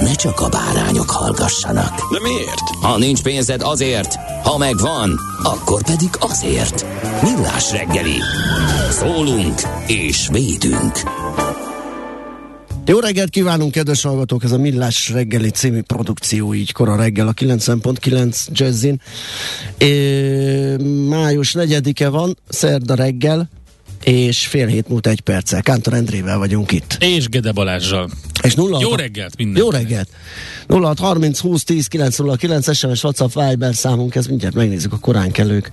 ne csak a bárányok hallgassanak. De miért? Ha nincs pénzed azért, ha megvan, akkor pedig azért. Millás reggeli. Szólunk és védünk. Jó reggelt kívánunk, kedves hallgatók! Ez a Millás reggeli című produkció így kora reggel a 90.9 Jazzin. É, május 4-e van, szerda reggel, és fél hét múlt egy perccel. Kántor Endrével vagyunk itt. És Gede Balázsjal. És 06, Jó reggelt minden. Jó reggelt! 06 30 20 10 909 SMS WhatsApp Viber számunk, ez mindjárt megnézzük a korán kellők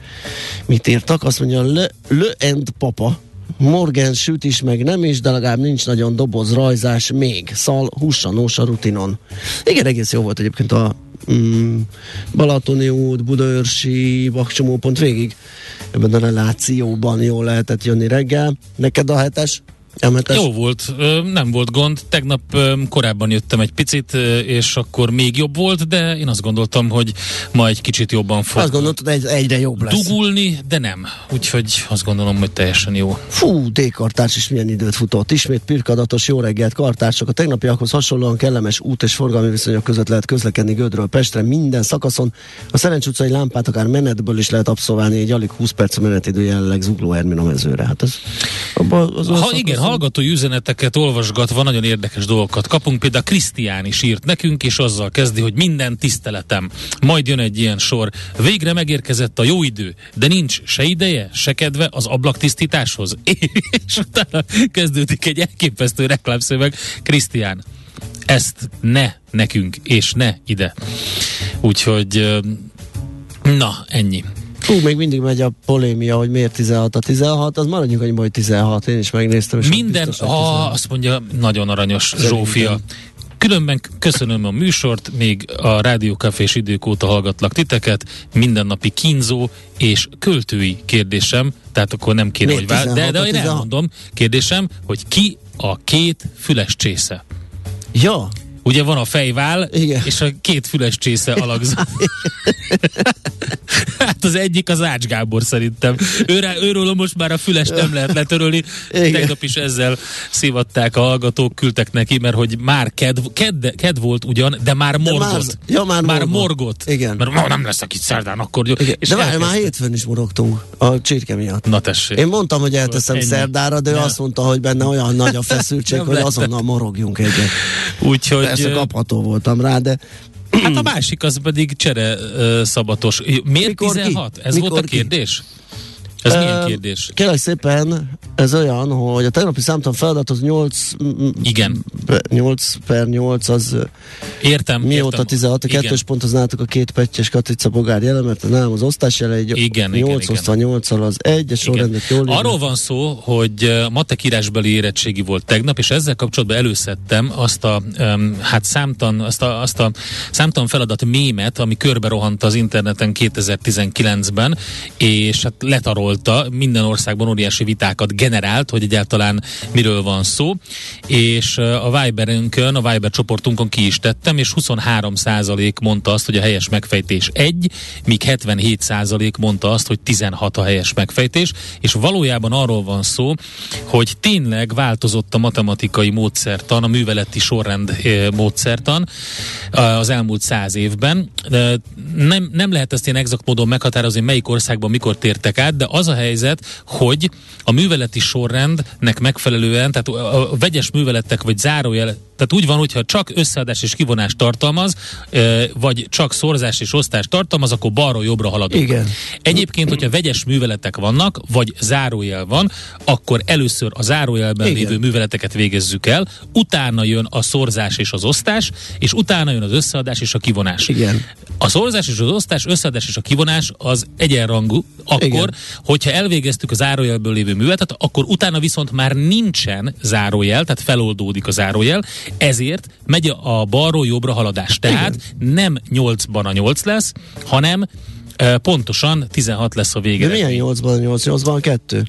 mit írtak. Azt mondja, Le, Le End Papa, Morgan süt is, meg nem is, de legalább nincs nagyon doboz rajzás még. Szal, hussanós a rutinon. Igen, egész jó volt egyébként a mm, Balatoni út, Budaörsi, Bakcsomópont végig. Ebben a relációban jól lehetett jönni reggel. Neked a hetes? M7-es? Jó volt, nem volt gond. Tegnap korábban jöttem egy picit, és akkor még jobb volt, de én azt gondoltam, hogy ma egy kicsit jobban fog Azt gondoltad, egy, egyre jobb lesz. dugulni, de nem. Úgyhogy azt gondolom, hogy teljesen jó. Fú, D-kartárs is milyen időt futott. Ismét pirkadatos jó reggelt kartársak. A tegnapiakhoz hasonlóan kellemes út és forgalmi viszonyok között lehet közlekedni Gödről Pestre minden szakaszon. A Szerencs utcai lámpát akár menetből is lehet abszolválni, egy alig 20 perc menetidő jelenleg Zugló Ermin a mezőre. Hát ez, abba, az Ha igen, hallgatói üzeneteket olvasgatva nagyon érdekes dolgokat kapunk. Például Krisztián is írt nekünk, és azzal kezdi, hogy minden tiszteletem. Majd jön egy ilyen sor. Végre megérkezett a jó idő, de nincs se ideje, se kedve az ablaktisztításhoz. És utána kezdődik egy elképesztő reklámszöveg. Krisztián, ezt ne nekünk, és ne ide. Úgyhogy na, ennyi. Fú, még mindig megy a polémia, hogy miért 16 a 16, az maradjunk annyiban, hogy 16, én is megnéztem. És Minden, biztos, 16. azt mondja, nagyon aranyos Szerintem. Zsófia. Különben köszönöm a műsort, még a rádiókafés idők óta hallgatlak titeket, mindennapi kínzó és költői kérdésem, tehát akkor nem kéne, Miért hogy vár, de, 16 de a én 16? elmondom, kérdésem, hogy ki a két füles csésze? Ja, Ugye van a fejvál, Igen. és a két füles csésze alakzó. hát az egyik az Ács Gábor szerintem. Őre, őről most már a füles nem lehet letörölni. Igen. Tegnap is ezzel szivatták a hallgatók, küldtek neki, mert hogy már kedv, ked, ked volt ugyan, de már De morgott. már- ja, már már morgott. morgott. Igen. Mert ma nem leszek itt szerdán, akkor jó. igen. És de várj, már hétfőn is morogtunk a csirke miatt. Na tessék. Én mondtam, hogy elteszem Ennyi. szerdára, de ő Ne. azt mondta, hogy benne olyan nagy a feszültség, Nem hogy azonnal morogjunk egyet. Úgyhogy... Persze kapható voltam rá, de Hát a másik az pedig csere ö, szabatos. Miért Mikor ki? 16? Ez Mikor volt a ki? Ez Ö, milyen kérdés? Kérlek szépen, ez olyan, hogy a tegnapi számtalan feladat az 8, Igen. 8 per 8, az Értem. mióta értem. 16, a kettős pont az nálatok a két pettyes Katica Bogár jele, mert nálam az osztás jele, egy Igen, 8 igen, igen. osztva 8 az egy, a sorrendet jól. Arról van szó, hogy uh, matek írásbeli érettségi volt tegnap, és ezzel kapcsolatban előszedtem azt a, um, hát számtan, azt a, azt a számtan feladat mémet, ami körbe rohant az interneten 2019-ben, és hát letarolta, minden országban óriási vitákat generált, hogy egyáltalán miről van szó, és a Viberünkön, a Viber csoportunkon ki is tettem, és 23 százalék mondta azt, hogy a helyes megfejtés egy, míg 77 százalék mondta azt, hogy 16 a helyes megfejtés, és valójában arról van szó, hogy tényleg változott a matematikai módszertan, a műveleti sorrend módszertan az elmúlt száz évben. Nem, nem lehet ezt ilyen exakt módon meghatározni, melyik országban mikor tértek át, de az a helyzet, hogy a műveleti sorrendnek megfelelően, tehát a vegyes műveletek vagy zárójel Tehát úgy van, hogyha csak összeadás és kivonás tartalmaz, vagy csak szorzás és osztás tartalmaz, akkor balról jobbra haladunk. Igen. Egyébként, hogyha vegyes műveletek vannak, vagy zárójel van, akkor először a zárójelben Igen. lévő műveleteket végezzük el, utána jön a szorzás és az osztás, és utána jön az összeadás és a kivonás. Igen. A szorzás és az osztás, összeadás és a kivonás az egyenrangú, akkor, Igen. hogyha elvégeztük a zárójelből lévő műveletet, akkor utána viszont már nincsen zárójel, tehát feloldódik a zárójel, ezért megy a balról jobbra haladás. Tehát nem 8-ban a 8 lesz, hanem e, pontosan 16 lesz a De vége. milyen 8-ban 8, 8-ban 2?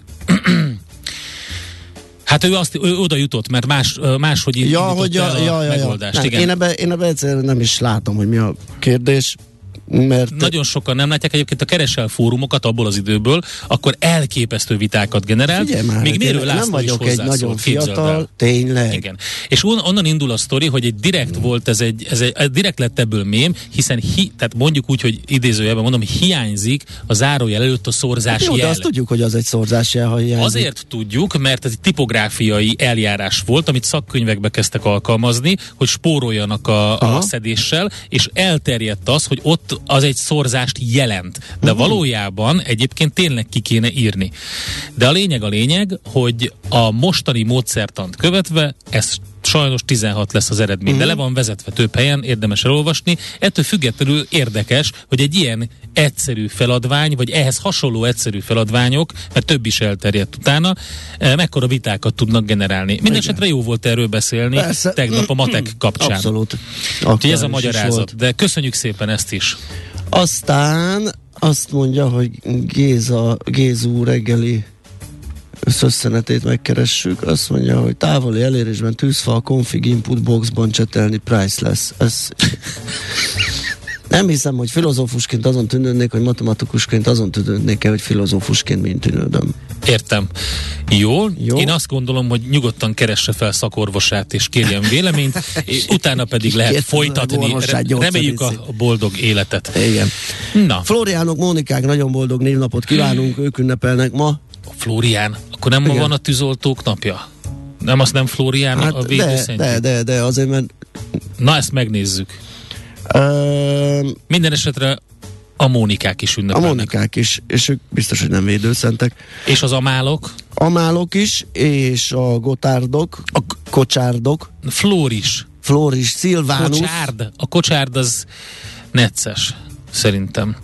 Hát ő, azt, ő oda jutott, mert más, máshogy Ja, hogy ja, a ja, ja, ja. megoldást. Nem, igen. én ebbe, én ebbe egyszerűen nem is látom, hogy mi a kérdés, mert Nagyon sokan nem látják egyébként a keresel fórumokat abból az időből, akkor elképesztő vitákat generált. Figyelj már, még hát Mérő László nem vagyok is egy nagyon fiatal, tényleg. Igen. És on, onnan indul a sztori, hogy egy direkt volt, ez egy, ez egy direkt lett ebből mém, hiszen hi, tehát mondjuk úgy, hogy idézőjelben mondom, hiányzik a zárójel előtt a szorzás Jó, de jel. azt tudjuk, hogy az egy szorzás jel, ha hiányzik. Azért tudjuk, mert ez egy tipográfiai eljárás volt, amit szakkönyvekbe kezdtek alkalmazni, hogy spóroljanak a, Aha. a szedéssel, és elterjedt az, hogy ott az egy szorzást jelent. De Mhm. valójában egyébként tényleg ki kéne írni. De a lényeg a lényeg, hogy a mostani módszertant követve ez sajnos 16 lesz az eredmény, Mhm. de le van vezetve több helyen, érdemes elolvasni. Ettől függetlenül érdekes, hogy egy ilyen egyszerű feladvány, vagy ehhez hasonló egyszerű feladványok, mert több is elterjedt utána, eh, mekkora vitákat tudnak generálni. Mindenesetre jó volt erről beszélni Persze. tegnap a matek kapcsán. Abszolút. Úgyhogy ez a magyarázat. De köszönjük szépen ezt is. Aztán azt mondja, hogy Géza, Gézú reggeli összösszenetét megkeressük, azt mondja, hogy távoli elérésben tűzfal config input boxban csetelni priceless. Ez nem hiszem, hogy filozófusként azon tűnődnék, hogy matematikusként azon tűnődnék el, hogy filozófusként mint tűnődöm. Értem. Jó. Jó. Én azt gondolom, hogy nyugodtan keresse fel szakorvosát és kérjen véleményt, és utána pedig lehet Kértem a folytatni. Reméljük a a boldog életet. Igen. Na, Floriánok, Mónikák, nagyon boldog névnapot kívánunk, ők ünnepelnek ma. Flórián, akkor nem ma van a tűzoltók napja? Nem, azt nem Flórián a Hát de, védőszentjük? de, de, de, azért, mert Na, ezt megnézzük. ö, Minden esetre a Mónikák is a ünnepelnek. Mónikák is, és ők biztos, hogy nem védőszentek. És az amálok, Amálok is, és a gotárdok, a kocsárdok, Flóris, Floris, Szilvánus, kocsárd. A kocsárd az necces, szerintem.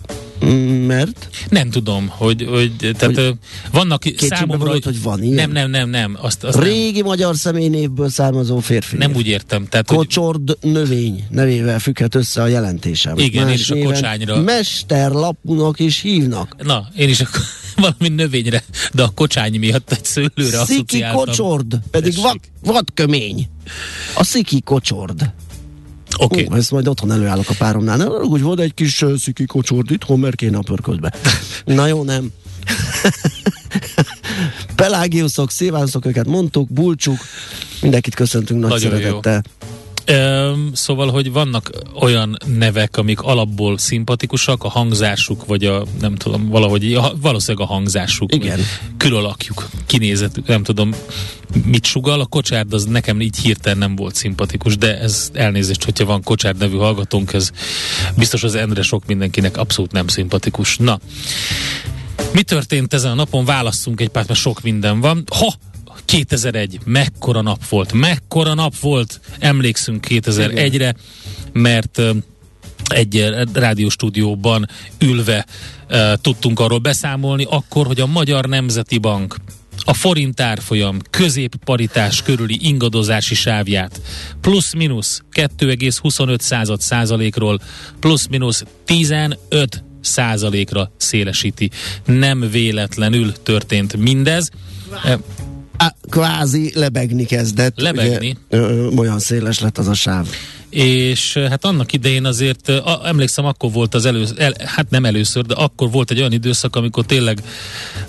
Mm, mert Nem tudom, hogy, hogy tehát hogy vannak számomra, vonod, hogy van ilyen? Nem, nem, nem, nem. Azt, azt nem, régi magyar személynévből származó férfi. nem úgy értem. Tehát, hogy Kocsord növény nevével függhet össze a jelentésem. Igen, Más én is a kocsányra- Mesterlapnak is hívnak. Na, én is akkor valami növényre, de a kocsány miatt egy szőlőre Sziki kocsord, pedig vad, vadkömény. A sziki kocsord. Oké. Okay. ezt majd otthon előállok a páromnál. Ne, úgy volt egy kis uh, sziki kocsord itthon, mert kéne a pörködbe. Na jó, nem. Pelágiuszok, szilvánszok, őket mondtuk, bulcsuk, mindenkit köszöntünk nagy Nagyon jó. Öm, szóval, hogy vannak olyan nevek, amik alapból szimpatikusak, a hangzásuk, vagy a, nem tudom, valahogy, a, valószínűleg a hangzásuk. Igen. Külalakjuk, kinézetük, nem tudom, mit sugal. A kocsárd az nekem így hirtelen nem volt szimpatikus, de ez elnézést, hogyha van kocsárd nevű hallgatónk, ez biztos az Endre sok mindenkinek abszolút nem szimpatikus. Na, mi történt ezen a napon? Válasszunk egy párt, mert sok minden van. Ha! 2001, mekkora nap volt, mekkora nap volt, emlékszünk 2001-re, mert egy rádióstúdióban ülve uh, tudtunk arról beszámolni, akkor, hogy a Magyar Nemzeti Bank a forint árfolyam középparitás körüli ingadozási sávját plusz-minusz 2,25 század százalékról plusz-minusz 15 százalékra szélesíti. Nem véletlenül történt mindez. Á, kvázi lebegni kezdett. Lebegni. Ugye, ö, olyan széles lett az a sáv. és hát annak idején azért, a, emlékszem, akkor volt az először, el, hát nem először, de akkor volt egy olyan időszak, amikor tényleg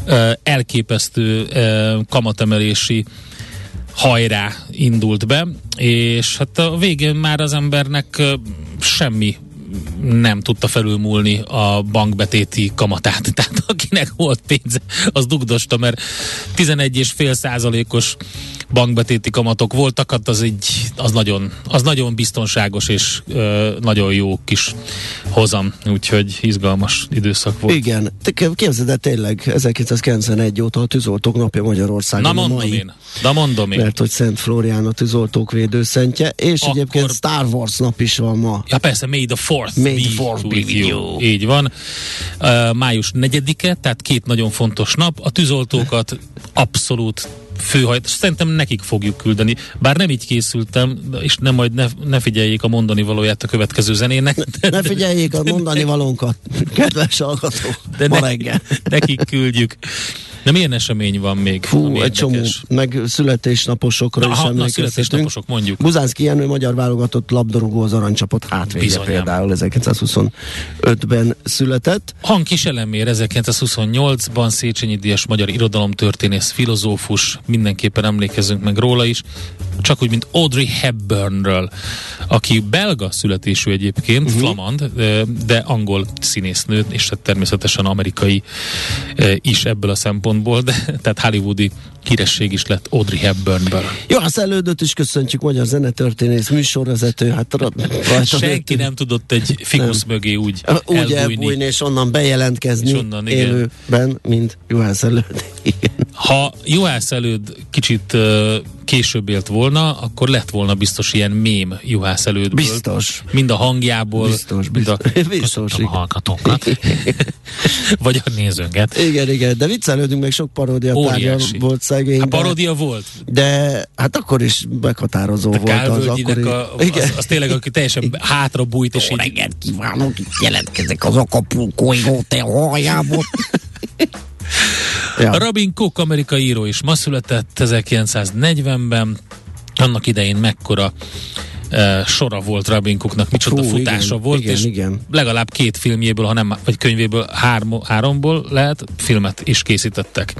uh, elképesztő uh, kamatemelési hajrá indult be, és hát a végén már az embernek semmi nem tudta felülmúlni a bankbetéti kamatát. Tehát akinek volt pénze, az dugdosta, mert 11,5 százalékos bankbetéti kamatok voltak, hát az, egy, az, nagyon, az nagyon biztonságos és ö, nagyon jó kis hozam, úgyhogy izgalmas időszak volt. Igen, képzeld el tényleg 1991 óta a tűzoltók napja Magyarországon. Na mondom mai, én, na mondom én. Mert hogy Szent Florián a tűzoltók védőszentje, és Akkor- egyébként Star Wars nap is van ma. Ja persze, May the Fourth May the fourth be you. Így van. Uh, május 4-e, tehát két nagyon fontos nap. A tűzoltókat abszolút főhajt, szerintem nekik fogjuk küldeni. Bár nem így készültem, és nem majd ne, ne figyeljék a mondani valóját a következő zenének. De, Ne figyeljék a mondani valónkat, kedves hallgató, de ma ne, reggel. nekik küldjük. De milyen esemény van még? Fú, egy csomó, meg születésnaposokra Na, is ha, na, születésnaposok mondjuk. Buzánszki Jenő magyar válogatott labdarúgó az aranycsapat hátvédje Bizonyám. például 1925-ben született. Hankis Elemér 1928-ban Széchenyi Díjas magyar irodalomtörténész, filozófus, mindenképpen emlékezzünk meg róla is, csak úgy, mint Audrey Hepburnről, aki belga születésű egyébként, uh-huh. flamand, de angol színésznő, és hát természetesen amerikai is ebből a szempontból, de tehát hollywoodi híresség is lett Audrey Hepburnből. Jó, az elődöt is köszöntjük, magyar zenetörténész, műsorvezető, hát ra- rajta Senki nőttünk. nem tudott egy fikusz mögé úgy, úgy elbújni. elbújni, és onnan bejelentkezni És onnan, élőben, mint Juhász. Igen. Ha Juhász előd kicsit később élt volna, akkor lett volna biztos ilyen mém Juhász elődből. Biztos. Mind a hangjából, Biztos, mind a, biztos. Biztos, igen. a hallgatókat, vagy a nézőnket. Igen, igen, de viccelődünk, meg sok paródia tárgya volt szegény. A de- paródia volt? De hát akkor is meghatározó A volt az akkori... a, az, az, tényleg, aki teljesen hátra bújt, és így reggelt kívánok, jelentkezek az Acapulco hotel halljából. Ja. Robin Cook, amerikai író is ma született 1940-ben. Annak idején mekkora uh, sora volt Robin Cooknak, micsoda Fú, futása igen, volt, igen, és igen. legalább két filmjéből, ha nem, vagy könyvéből, három, háromból lehet, filmet is készítettek.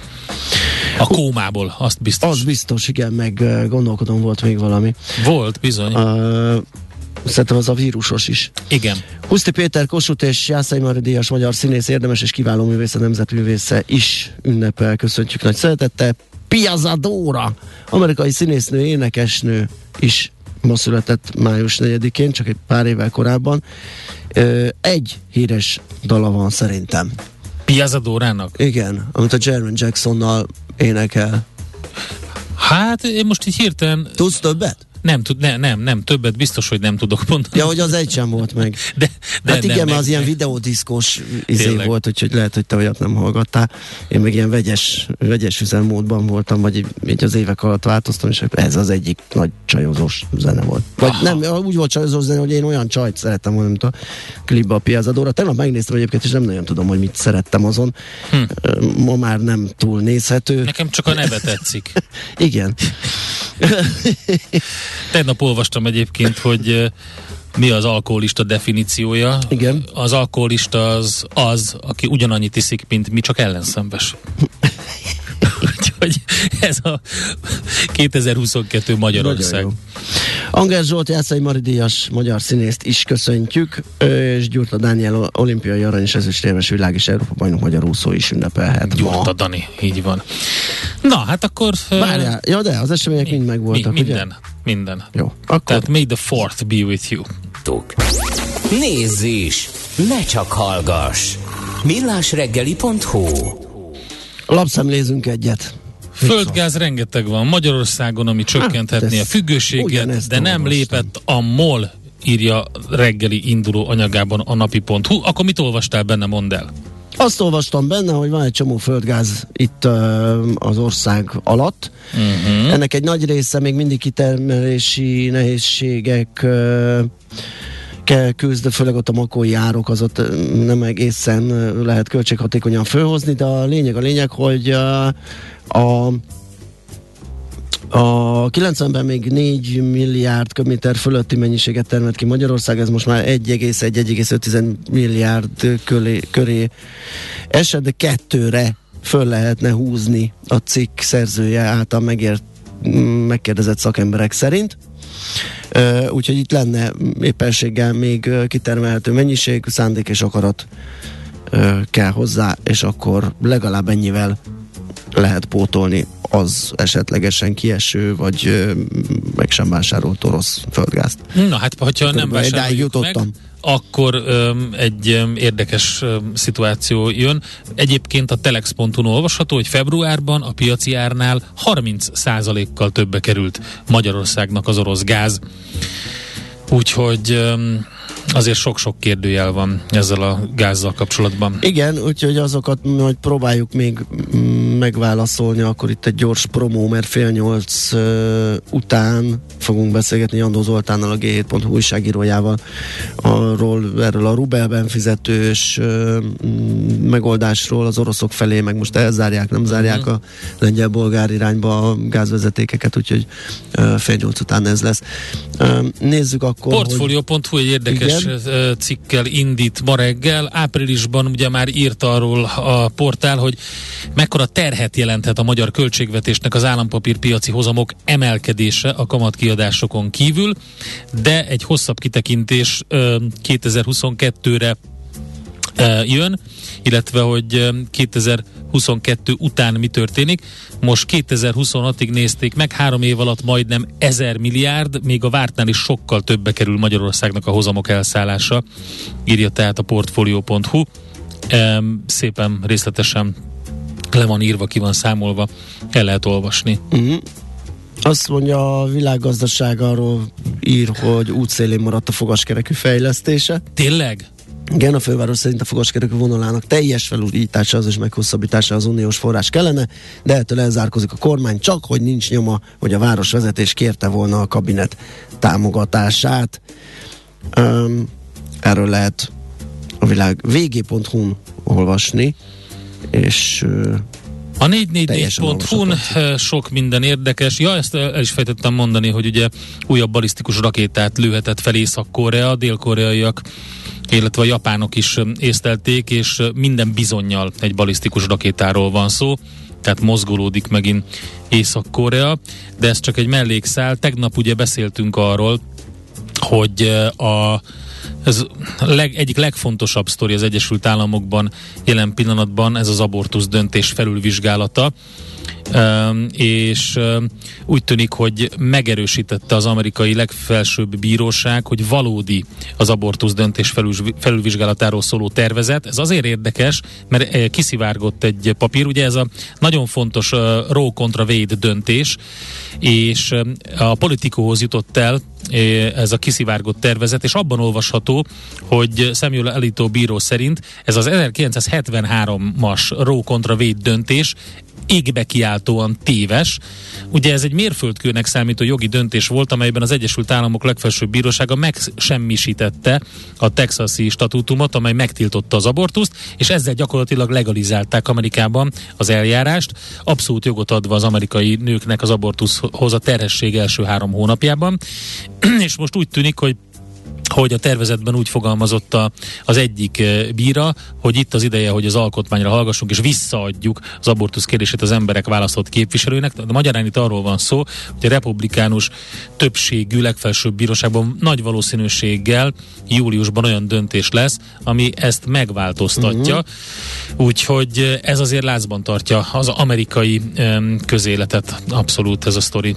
A kómából, azt biztos. Az biztos, igen, meg ö, gondolkodom, volt még valami. Volt, bizony. Uh, szerintem az a vírusos is. Igen. Huszti Péter Kossuth és Jászai Mari Díjas magyar színész, érdemes és kiváló művész, a nemzetművésze is ünnepel, köszöntjük nagy szeretettel. Piazza Dora, amerikai színésznő, énekesnő is ma született május 4-én, csak egy pár évvel korábban. Egy híres dala van szerintem. Piazza Dórának? Igen, amit a Jeremy Jacksonnal énekel. Hát én most így hirtelen Tudsz többet? Nem, tud, ne, nem, nem, többet biztos, hogy nem tudok mondani. Ja, hogy az egy sem volt meg. De, de hát igen, nem, mert az meg- ilyen videódiszkos izé Tényleg. volt, úgyhogy lehet, hogy te olyat nem hallgattál. Én meg ilyen vegyes, vegyes üzemmódban voltam, vagy így, az évek alatt változtam, és ez az egyik nagy csajozós zene volt. Vagy Aha. nem, úgy volt csajozós zene, hogy én olyan csajt szerettem mint a klipbe a Piazadóra. Tegnap megnéztem egyébként, és nem nagyon tudom, hogy mit szerettem azon. Hm. Ma már nem túl nézhető. Nekem csak a neve tetszik. Igen. Tegnap olvastam egyébként, hogy mi az alkoholista definíciója. Igen. Az alkoholista az az, aki ugyanannyit iszik, mint mi, csak ellenszenves. Ez a 2022 Magyarország. Angers Zsolt Jászai Mari Díjas magyar színészt is köszöntjük, és Gyurta Dániel olimpiai arany és ezüstérmes világ és Európa bajnok magyar úszó is ünnepelhet. Gyurta ma. Dani, így van. Na, hát akkor... Várjál, ja, de az események mind mi, megvoltak, minden, ugye? minden. Jó, akkor Tehát may the fourth be with you. Tuk. Nézz is! Ne csak hallgass! millásreggeli.hu lapszemlézünk egyet. Földgáz rengeteg van Magyarországon, ami csökkenthetné ez a függőséget, de nem lépett a MOL írja reggeli induló anyagában a napi.hu. Akkor mit olvastál benne, mondd el? Azt olvastam benne, hogy van egy csomó földgáz itt ö, az ország alatt. Uh-huh. Ennek egy nagy része még mindig kitermelési nehézségek kell küzd, főleg ott a makói árok, az ott nem egészen lehet költséghatékonyan fölhozni, de a lényeg a lényeg, hogy ö, a a 90-ben még 4 milliárd köbméter fölötti mennyiséget termelt ki Magyarország, ez most már 1,1-1,5 milliárd köré, köré esett, de kettőre föl lehetne húzni a cikk szerzője által megért, megkérdezett szakemberek szerint. Úgyhogy itt lenne éppenséggel még kitermelhető mennyiség, szándék és akarat kell hozzá, és akkor legalább ennyivel lehet pótolni az esetlegesen kieső, vagy meg sem vásárolt orosz földgázt. Na hát, hogyha nem Körülbelül idáig vásároljuk meg, jutottam. akkor öm, egy öm, érdekes öm, szituáció jön. Egyébként a telex.hu olvasható, hogy februárban a piaci árnál 30%-kal többe került Magyarországnak az orosz gáz. Úgyhogy öm, azért sok-sok kérdőjel van ezzel a gázzal kapcsolatban. Igen, úgyhogy azokat majd próbáljuk még mm, megválaszolni, akkor itt egy gyors promó, mert fél nyolc uh, után fogunk beszélgetni Jandó Zoltánnal, a G7.hu újságírójával arról, erről a rubelben fizetős uh, megoldásról az oroszok felé, meg most elzárják, nem zárják Mhm. a lengyel-bolgár irányba a gázvezetékeket, úgyhogy uh, fél nyolc után ez lesz. Uh, nézzük akkor, hogy Portfolio.hu egy érdekes Igen. Friss cikkel indít ma reggel. Áprilisban ugye már írt arról a portál, hogy mekkora terhet jelenthet a magyar költségvetésnek az állampapírpiaci hozamok emelkedése a kamatkiadásokon kívül, de egy hosszabb kitekintés 2022-re jön, illetve hogy 2000 22 után mi történik. Most 2026-ig nézték meg, három év alatt majdnem 1000 milliárd, még a vártnál is sokkal többbe kerül Magyarországnak a hozamok elszállása, írja tehát a portfolio.hu. Szépen részletesen le van írva, ki van számolva, el lehet olvasni. Uh-huh. Azt mondja, a világgazdaság arról ír, hogy útszélén maradt a fogaskerekű fejlesztése. Tényleg? Igen, a főváros szerint a fogaskerekű vonalának teljes felújítása az és meghosszabbítása az uniós forrás kellene, de ettől elzárkozik a kormány, csak hogy nincs nyoma, hogy a városvezetés kérte volna a kabinet támogatását. Um, erről lehet a világ vg.hu-n olvasni, és uh, A Teljesen 444.hu-n eh, sok minden érdekes. Ja, ezt el is fejtettem mondani, hogy ugye újabb balisztikus rakétát lőhetett fel Észak-Korea, dél-koreaiak illetve a japánok is észlelték, és minden bizonyal egy balisztikus rakétáról van szó, tehát mozgolódik megint Észak-Korea, de ez csak egy mellékszál. Tegnap ugye beszéltünk arról, hogy eh, a ez leg, egyik legfontosabb sztori az Egyesült Államokban jelen pillanatban ez az abortusz döntés felülvizsgálata. Um, és um, úgy tűnik, hogy megerősítette az amerikai legfelsőbb bíróság, hogy valódi az abortusz döntés felül, felülvizsgálatáról szóló tervezet. Ez azért érdekes, mert eh, kiszivárgott egy papír, ugye ez a nagyon fontos uh, Roe kontra Wade döntés, és um, a politikóhoz jutott el ez a kiszivárgott tervezet, és abban olvasható, hogy Samuel Alito bíró szerint ez az 1973-as Roe kontra Wade döntés égbe kiáltóan téves. Ugye ez egy mérföldkőnek számító jogi döntés volt, amelyben az Egyesült Államok legfelsőbb bírósága megsemmisítette a texasi statútumot, amely megtiltotta az abortuszt, és ezzel gyakorlatilag legalizálták Amerikában az eljárást, abszolút jogot adva az amerikai nőknek az abortuszhoz a terhesség első három hónapjában. és most úgy tűnik, hogy hogy a tervezetben úgy fogalmazott a, az egyik eh, bíra, hogy itt az ideje, hogy az alkotmányra hallgassunk, és visszaadjuk az abortusz kérdését az emberek választott képviselőnek. De magyarán itt arról van szó, hogy a republikánus többségű legfelsőbb bíróságban nagy valószínűséggel júliusban olyan döntés lesz, ami ezt megváltoztatja. Uh-huh. Úgyhogy eh, ez azért lázban tartja az amerikai em, közéletet. Abszolút ez a sztori.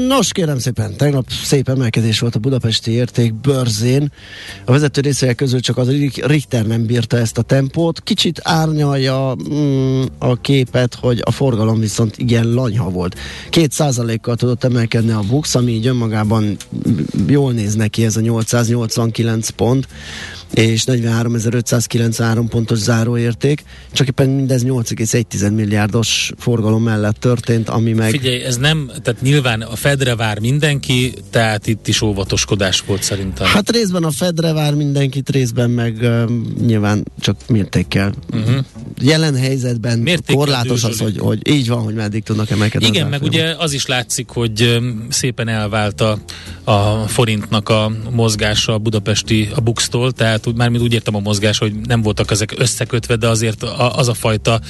Nos, kérem szépen, tegnap szép emelkedés volt a budapesti érték bőrzén. A vezető részvények közül csak az Richter nem bírta ezt a tempót. Kicsit árnyalja mm, a képet, hogy a forgalom viszont igen lanyha volt. Két százalékkal tudott emelkedni a Bux, ami így önmagában jól néz neki ez a 889 pont és 43.593 pontos záróérték, csak éppen mindez 8,1 milliárdos forgalom mellett történt, ami meg... Figyelj, ez nem, tehát nyilván a Fedre vár mindenki, tehát itt is óvatoskodás volt szerintem. Hát részben a Fedre vár mindenkit, részben meg uh, nyilván csak mértékkel. Uh-huh. Jelen helyzetben mértékkel korlátos az, hogy, hogy így van, hogy meddig tudnak emelkedni. Igen, meg ugye az is látszik, hogy szépen elvált a, a forintnak a mozgása a budapesti a buxtól, tehát mármint úgy értem a mozgás, hogy nem voltak ezek összekötve, de azért az a fajta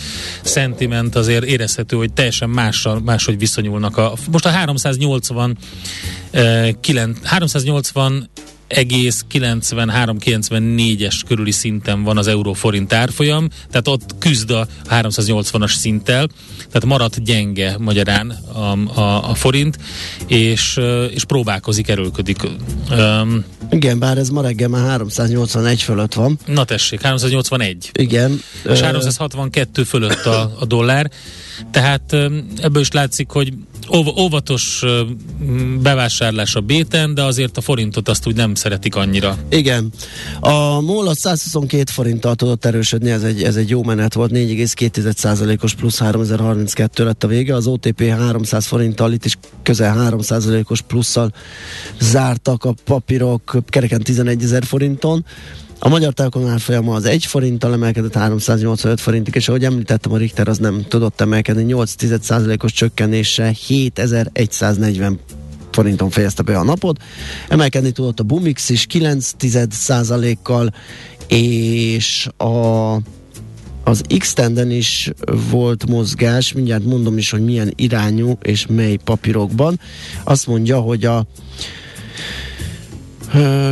szentiment azért érezhető, hogy teljesen mással, máshogy viszonyulnak. A, most a 380 9, 380 egész 93-94-es körüli szinten van az euró-forint árfolyam, tehát ott küzd a 380-as szinttel, tehát maradt gyenge magyarán a, a, a forint, és, és próbálkozik, erőlködik. Um, Igen, bár ez ma reggel már 381 fölött van. Na tessék, 381. Igen. És 362 fölött a, a dollár. Tehát ebből is látszik, hogy óvatos bevásárlás a béten, de azért a forintot azt úgy nem szeretik annyira. Igen. A MOL a 122 forinttal tudott erősödni, ez egy, ez egy jó menet volt, 4,2%-os plusz 3032 lett a vége, az OTP 300 forinttal, itt is közel 3%-os plusszal zártak a papírok kereken 11 ezer forinton. A magyar telekom árfolyama az 1 forinttal emelkedett 385 forintig, és ahogy említettem, a Richter az nem tudott emelkedni, 8% os csökkenése 7140 forinton fejezte be a napot. Emelkedni tudott a Bumix is 9 kal és a az x is volt mozgás, mindjárt mondom is, hogy milyen irányú és mely papírokban. Azt mondja, hogy a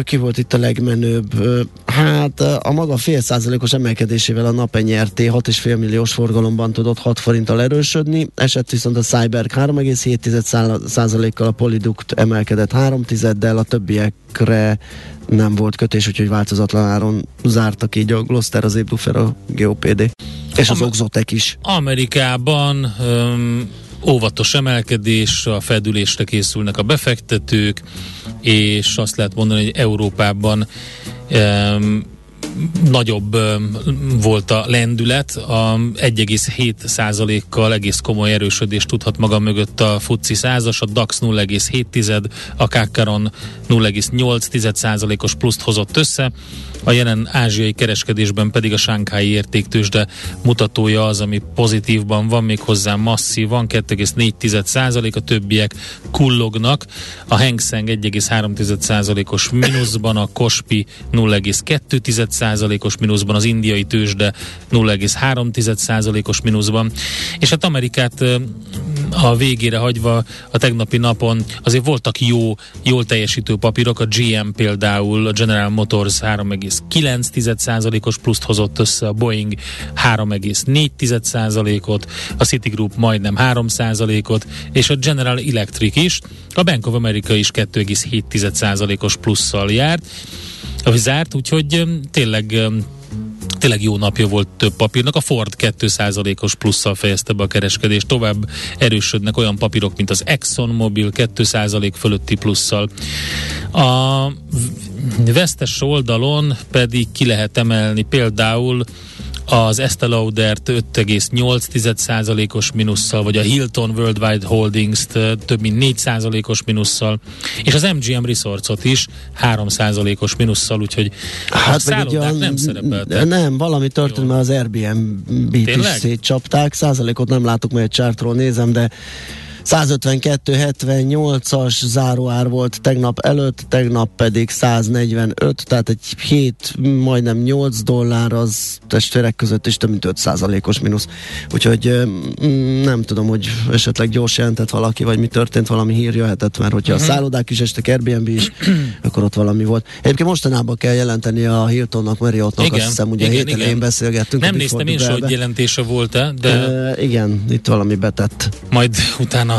ki volt itt a legmenőbb? Hát a maga fél százalékos emelkedésével a nap nyerté 6,5 milliós forgalomban tudott 6 forinttal erősödni, esett viszont a Cyberg 3,7 százalékkal, a Polyduct emelkedett 3 tizeddel, a többiekre nem volt kötés, úgyhogy változatlan áron zártak így a Gloster, az Ébdufer, a GOPD. És az Oxotec is. Amerikában um, óvatos emelkedés, a fedülésre készülnek a befektetők, és azt lehet mondani, hogy Európában um, nagyobb volt a lendület, a 1,7% kal egész komoly erősödést tudhat maga mögött a FUCI százas, a DAX 0,7, a Kakaron 0,8 os pluszt hozott össze, a jelen ázsiai kereskedésben pedig a Sánkhái értéktősde mutatója az, ami pozitívban van, még hozzá masszívan, 2,4% a többiek kullognak, a Hang Seng 1,3 os mínuszban, a Kospi 0,2 os mínuszban, az indiai tőzsde 0,3% os mínuszban, és hát Amerikát a végére hagyva a tegnapi napon azért voltak jó, jól teljesítő papírok, a GM például, a General Motors 3,9%-os pluszt hozott össze, a Boeing 3,4%-ot, a Citigroup majdnem 3%-ot, és a General Electric is, a Bank of America is 2,7%-os plusszal járt, ahogy zárt, úgyhogy tényleg tényleg jó napja volt több papírnak. A Ford 2%-os plusszal fejezte be a kereskedést. Tovább erősödnek olyan papírok, mint az Exxon Mobil 2% fölötti plusszal. A vesztes oldalon pedig ki lehet emelni például az Estée Lauder-t 5,8%-os minusszal, vagy a Hilton Worldwide Holdings-t több mint 4%-os minusszal, és az MGM Resorts-ot is 3%-os minusszal, úgyhogy hát a szállodák nem szerepeltek. Nem, valami történt, mert az Airbnb-t is szétcsapták, százalékot nem látok, mert csártról nézem, de 152-78-as záróár volt tegnap előtt, tegnap pedig 145, tehát egy 7, majdnem 8 dollár az testvérek között is több mint 5 os mínusz. Úgyhogy mm, nem tudom, hogy esetleg gyors jelentett valaki, vagy mi történt, valami hír jöhetett, mert hogyha uh-huh. a mhm. szállodák is estek, Airbnb is, akkor ott valami volt. Egyébként mostanában kell jelenteni a Hiltonnak, Marriottnak, igen, azt hiszem, ugye igen, héten én beszélgettünk. Nem néztem én hogy jelentése volt-e, de... Uh, igen, itt valami betett. Majd utána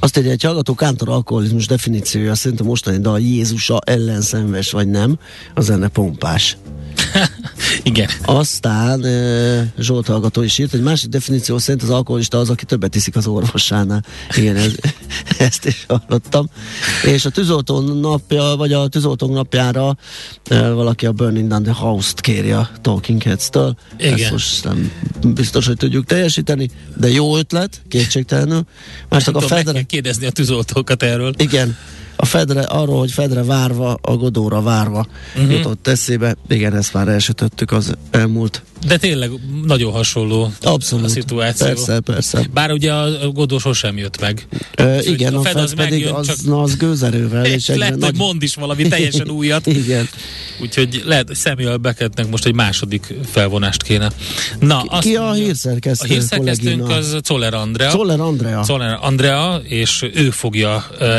Azt egy egy hallgató Kántor alkoholizmus definíciója szerint a mostani dal Jézusa ellenszenves vagy nem, az enne pompás. Igen. Aztán Zsolt hallgató is írt, egy másik definíció szerint az alkoholista az, aki többet iszik az orvosánál. Igen, ez, ezt is hallottam. És a tűzoltó napja, vagy a tűzoltók napjára valaki a Burning Down the House-t kéri a Talking Heads-től. Igen. Ezt most nem biztos, hogy tudjuk teljesíteni, de jó ötlet, kétségtelenül. Másnak a kell kérdezni a tűzoltókat erről. Igen, a Fedre, arról, hogy Fedre várva, a Godóra várva uh-huh. jutott eszébe. Igen, ezt már elsütöttük az elmúlt. De tényleg nagyon hasonló Abszolút. a szituáció. Persze, persze. Bár ugye a Godó sosem jött meg. Ö, igen, a a Fed Fed az pedig megjön, az, csak- na, az gőzerővel. És lehet, hogy nagy- mond is valami teljesen újat. igen. Úgyhogy lehet, hogy Samuel Beckettnek most egy második felvonást kéne. Na, azt Ki a hírszerkesztő A hírszerkesztőnk kollégina? az Czoller Andrea. Czoller Andrea. Czoller Andrea, és ő fogja ö,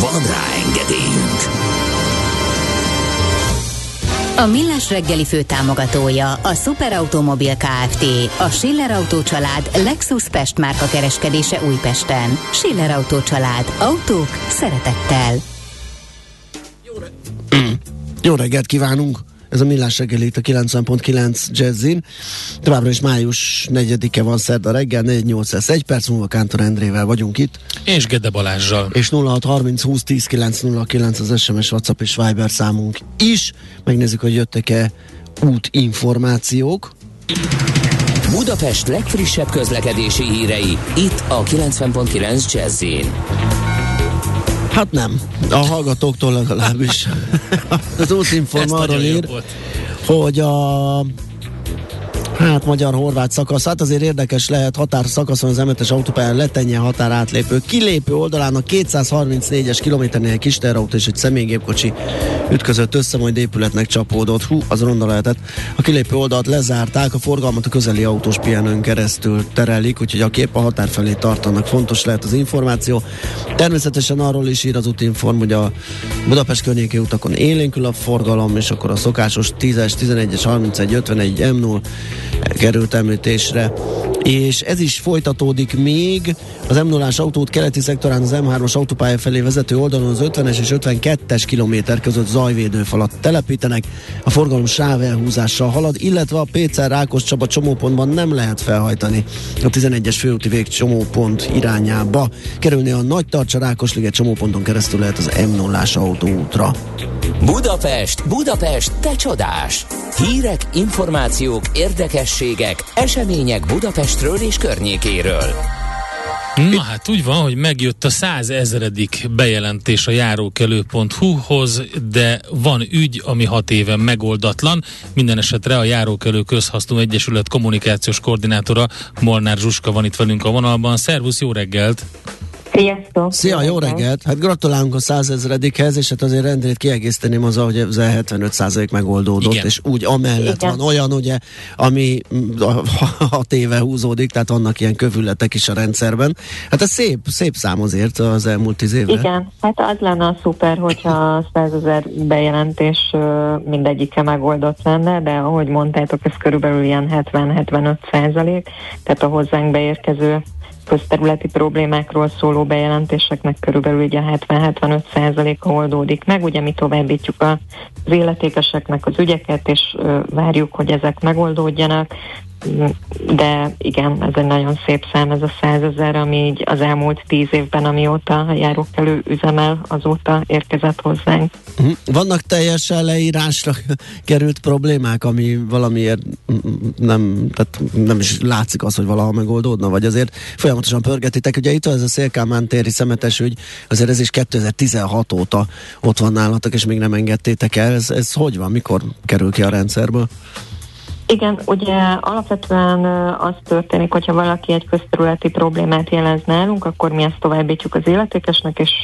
Van rá engedélyünk! A Millás reggeli főtámogatója a Superautomobil KFT, a Schiller Autó család Lexus Pest márka kereskedése Újpesten. Schiller Autó család. Autók szeretettel. Jó reggelt kívánunk! Ez a Millás reggeli itt a 90.9 Jazzin. Továbbra is május 4-e van szerda reggel, 4-8 lesz. Egy perc múlva Kántor Endrével vagyunk itt. És Gede Balázsjal. és 0630 20 10 909 az SMS, WhatsApp és Viber számunk is. Megnézzük, hogy jöttek-e útinformációk. Budapest legfrissebb közlekedési hírei, itt a 90.9 Jazzin. Hát nem, a hallgatóktól legalábbis. az útinform arról ír, hogy a Hát magyar-horvát szakasz, hát azért érdekes lehet határ szakaszon az M7-es autópályán letenye határ átlépő. Kilépő oldalán a 234-es kilométernél kis teherautó és egy személygépkocsi ütközött össze, majd épületnek csapódott. Hú, az ronda lehetett. A kilépő oldalt lezárták, a forgalmat a közeli autós pihenőn keresztül terelik, úgyhogy a kép a határ felé tartanak. Fontos lehet az információ. Természetesen arról is ír az útinform, hogy a Budapest környéki utakon élénkül a forgalom, és akkor a szokásos 10-es, 11-es, 31, 51, M0 került említésre. És ez is folytatódik még az m 0 autót keleti szektorán az M3-as autópálya felé vezető oldalon az 50-es és 52-es kilométer között zajvédőfalat telepítenek. A forgalom sávelhúzással halad, illetve a Pécel Rákos Csaba csomópontban nem lehet felhajtani a 11-es főúti vég csomópont irányába. Kerülni a Nagy Tartsa Rákosliget csomóponton keresztül lehet az m 0 autóútra. Budapest, Budapest, te csodás! Hírek, információk, érdekességek, események Budapestről és környékéről. Na hát úgy van, hogy megjött a százezredik bejelentés a járókelő.hu-hoz, de van ügy, ami hat éven megoldatlan. Minden esetre a Járókelő Közhasznú Egyesület kommunikációs koordinátora Molnár Zsuska van itt velünk a vonalban. Szervusz, jó reggelt! Sziasztok! Szia, jó reggelt! Hát gratulálunk a százezredikhez, és hát azért rendrét kiegészteném azzal, hogy ez 75% megoldódott, Igen. és úgy amellett Igen. van olyan, ugye, ami a- hat éve húzódik, tehát vannak ilyen kövületek is a rendszerben. Hát ez szép, szép szám azért az elmúlt tíz évre. Igen, hát az lenne a szuper, hogyha 100 ezer bejelentés mindegyike megoldott lenne, de ahogy mondtátok, ez körülbelül ilyen 70-75 százalék, tehát a hozzánk beérkező közterületi problémákról szóló bejelentéseknek körülbelül így a 70-75 százaléka oldódik meg. Ugye mi továbbítjuk az illetékeseknek az ügyeket, és várjuk, hogy ezek megoldódjanak. De igen, ez egy nagyon szép szám, ez a százezer, ami így az elmúlt tíz évben, amióta a járókelő üzemel, azóta érkezett hozzánk. Mhm. Vannak teljesen leírásra került problémák, ami valamiért nem, tehát nem is látszik az, hogy valaha megoldódna, vagy azért folyamatosan pörgetitek. Ugye itt ez a Szélkámán téri szemetes ügy, azért ez is 2016 óta ott van nálatok, és még nem engedtétek el. Ez, ez hogy van? Mikor kerül ki a rendszerből? Igen, ugye alapvetően az történik, hogyha valaki egy közterületi problémát jelez nálunk, akkor mi ezt továbbítjuk az illetékesnek, és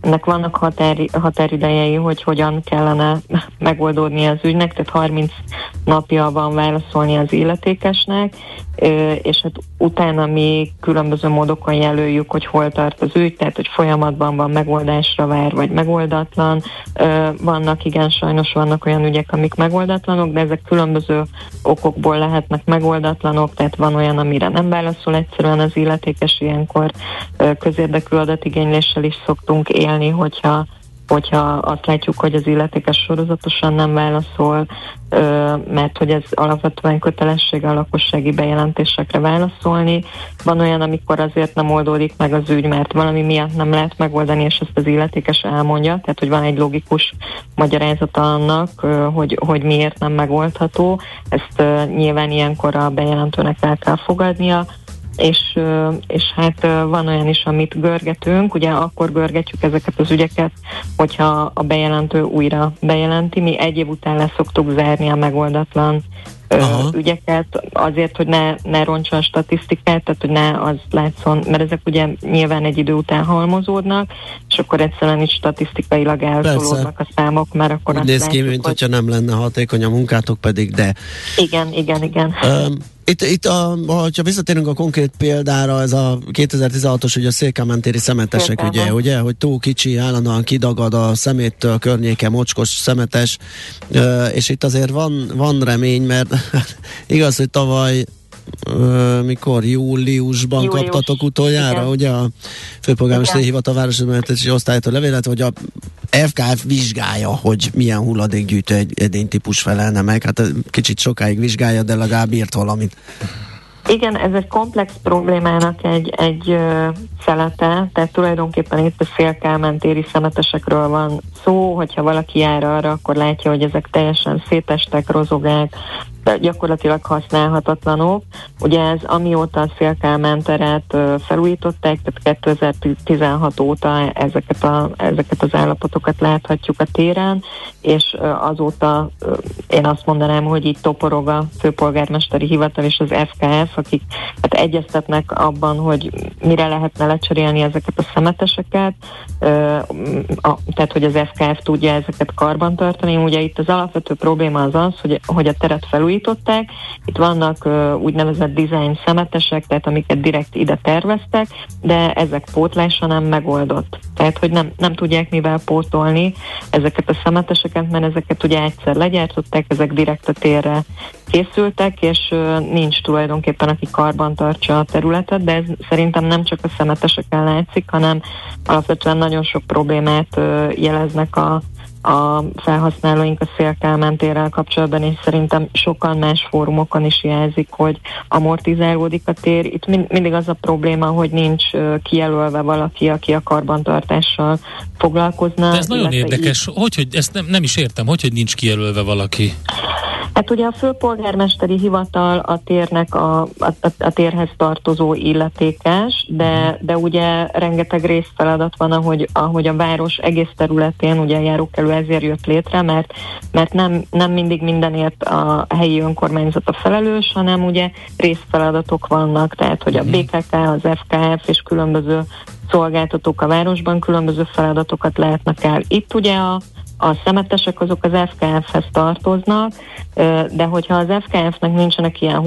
ennek vannak határi, határidejei, hogy hogyan kellene megoldódni az ügynek, tehát 30 napja van válaszolni az illetékesnek, és hát utána mi különböző módokon jelöljük, hogy hol tart az ügy, tehát hogy folyamatban van megoldásra vár, vagy megoldatlan. Vannak, igen, sajnos vannak olyan ügyek, amik megoldatlanok, de ezek különböző okokból lehetnek megoldatlanok, tehát van olyan, amire nem válaszol egyszerűen az illetékes, ilyenkor közérdekű adatigényléssel is szoktunk élni, hogyha hogyha azt látjuk, hogy az illetékes sorozatosan nem válaszol, mert hogy ez alapvetően kötelessége a lakossági bejelentésekre válaszolni. Van olyan, amikor azért nem oldódik meg az ügy, mert valami miatt nem lehet megoldani, és ezt az illetékes elmondja, tehát hogy van egy logikus magyarázata annak, hogy, hogy miért nem megoldható. Ezt nyilván ilyenkor a bejelentőnek el kell fogadnia és, és hát van olyan is, amit görgetünk, ugye akkor görgetjük ezeket az ügyeket, hogyha a bejelentő újra bejelenti, mi egy év után le szoktuk zárni a megoldatlan Aha. ügyeket, azért, hogy ne, ne roncson a statisztikát, tehát hogy ne az látszon, mert ezek ugye nyilván egy idő után halmozódnak, és akkor egyszerűen is statisztikailag eltolódnak a számok, mert akkor Úgy néz ki, látjuk, mint hogy hogyha nem lenne hatékony a munkátok, pedig de. igen, igen, igen. Um, itt, itt a, ha visszatérünk a konkrét példára, ez a 2016-os ugye a szélkámentéri szemetesek ügye, ugye, hogy túl kicsi, állandóan kidagad a szeméttől, környéke, mocskos szemetes, és itt azért van, van remény, mert igaz, hogy tavaly mikor júliusban Július, kaptatok utoljára, igen. ugye a főpolgármesteri hivatal városvezetési osztálytól levélet, hogy a FKF vizsgálja, hogy milyen hulladékgyűjtő egy edénytípus felelne meg. Hát kicsit sokáig vizsgálja, de legalább írt valamit. Igen, ez egy komplex problémának egy, egy ö, szelete, tehát tulajdonképpen itt a szélkálmán téri szemetesekről van szó, hogyha valaki jár arra, akkor látja, hogy ezek teljesen szétestek, rozogák, gyakorlatilag használhatatlanok. Ugye ez amióta a szélkálmán teret felújították, tehát 2016 óta ezeket, a, ezeket az állapotokat láthatjuk a téren, és azóta én azt mondanám, hogy így toporog a főpolgármesteri hivatal és az FKF, akik hát egyeztetnek abban, hogy mire lehetne lecserélni ezeket a szemeteseket, tehát hogy az FKF tudja ezeket karbantartani. Ugye itt az alapvető probléma az az, hogy, hogy a teret felújították, itt vannak úgynevezett design szemetesek, tehát amiket direkt ide terveztek, de ezek pótlása nem megoldott. Tehát, hogy nem, nem tudják mivel pótolni ezeket a szemeteseket, mert ezeket ugye egyszer legyártották, ezek direkt a térre készültek, és nincs tulajdonképpen, aki karban tartsa a területet, de ez szerintem nem csak a szemeteseken látszik, hanem alapvetően nagyon sok problémát jeleznek a a felhasználóink a szélkálmán térrel kapcsolatban, és szerintem sokan más fórumokon is jelzik, hogy amortizálódik a tér. Itt mind, mindig az a probléma, hogy nincs kijelölve valaki, aki a karbantartással foglalkozna. De ez nagyon érdekes. Hogy, hogy ezt nem, nem is értem, hogy, hogy nincs kijelölve valaki. Hát ugye a főpolgármesteri hivatal a térnek a, a, a térhez tartozó illetékes, de, de ugye rengeteg részfeladat van, ahogy, ahogy a város egész területén ugye járókelő ezért jött létre, mert, mert nem, nem mindig mindenért a helyi önkormányzat a felelős, hanem ugye részfeladatok vannak, tehát hogy a mhm. BKK, az FKF és különböző szolgáltatók a városban különböző feladatokat lehetnek el. Itt ugye a a szemetesek azok az FKF-hez tartoznak, de hogyha az FKF-nek nincsenek ilyen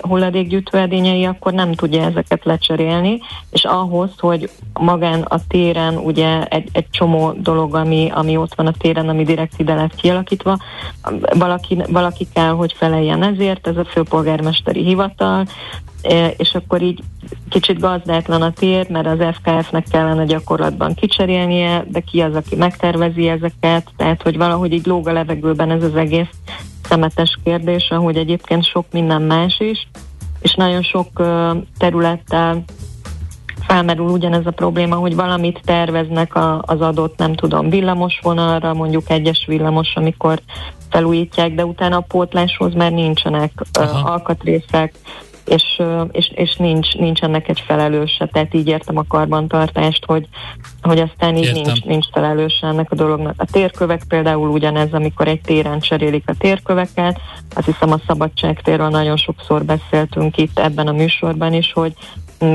hulladékgyűjtőedényei, akkor nem tudja ezeket lecserélni, és ahhoz, hogy magán a téren ugye egy, egy csomó dolog, ami, ami ott van a téren, ami direkt ide lett kialakítva, valaki, valaki kell, hogy feleljen ezért, ez a főpolgármesteri hivatal, és akkor így kicsit gazdátlan a tér, mert az FKF-nek kellene gyakorlatban kicserélnie, de ki az, aki megtervezi ezeket, tehát hogy valahogy így lóg a levegőben ez az egész szemetes kérdés, ahogy egyébként sok minden más is, és nagyon sok területtel felmerül ugyanez a probléma, hogy valamit terveznek a, az adott, nem tudom, villamos vonalra, mondjuk egyes villamos, amikor felújítják, de utána a pótláshoz már nincsenek Aha. alkatrészek, és, és, és nincs, nincs ennek egy felelőse, tehát így értem a karbantartást, hogy, hogy aztán így nincs, nincs felelőse ennek a dolognak. A térkövek például ugyanez, amikor egy téren cserélik a térköveket, azt hiszem a szabadságtérről nagyon sokszor beszéltünk itt ebben a műsorban is, hogy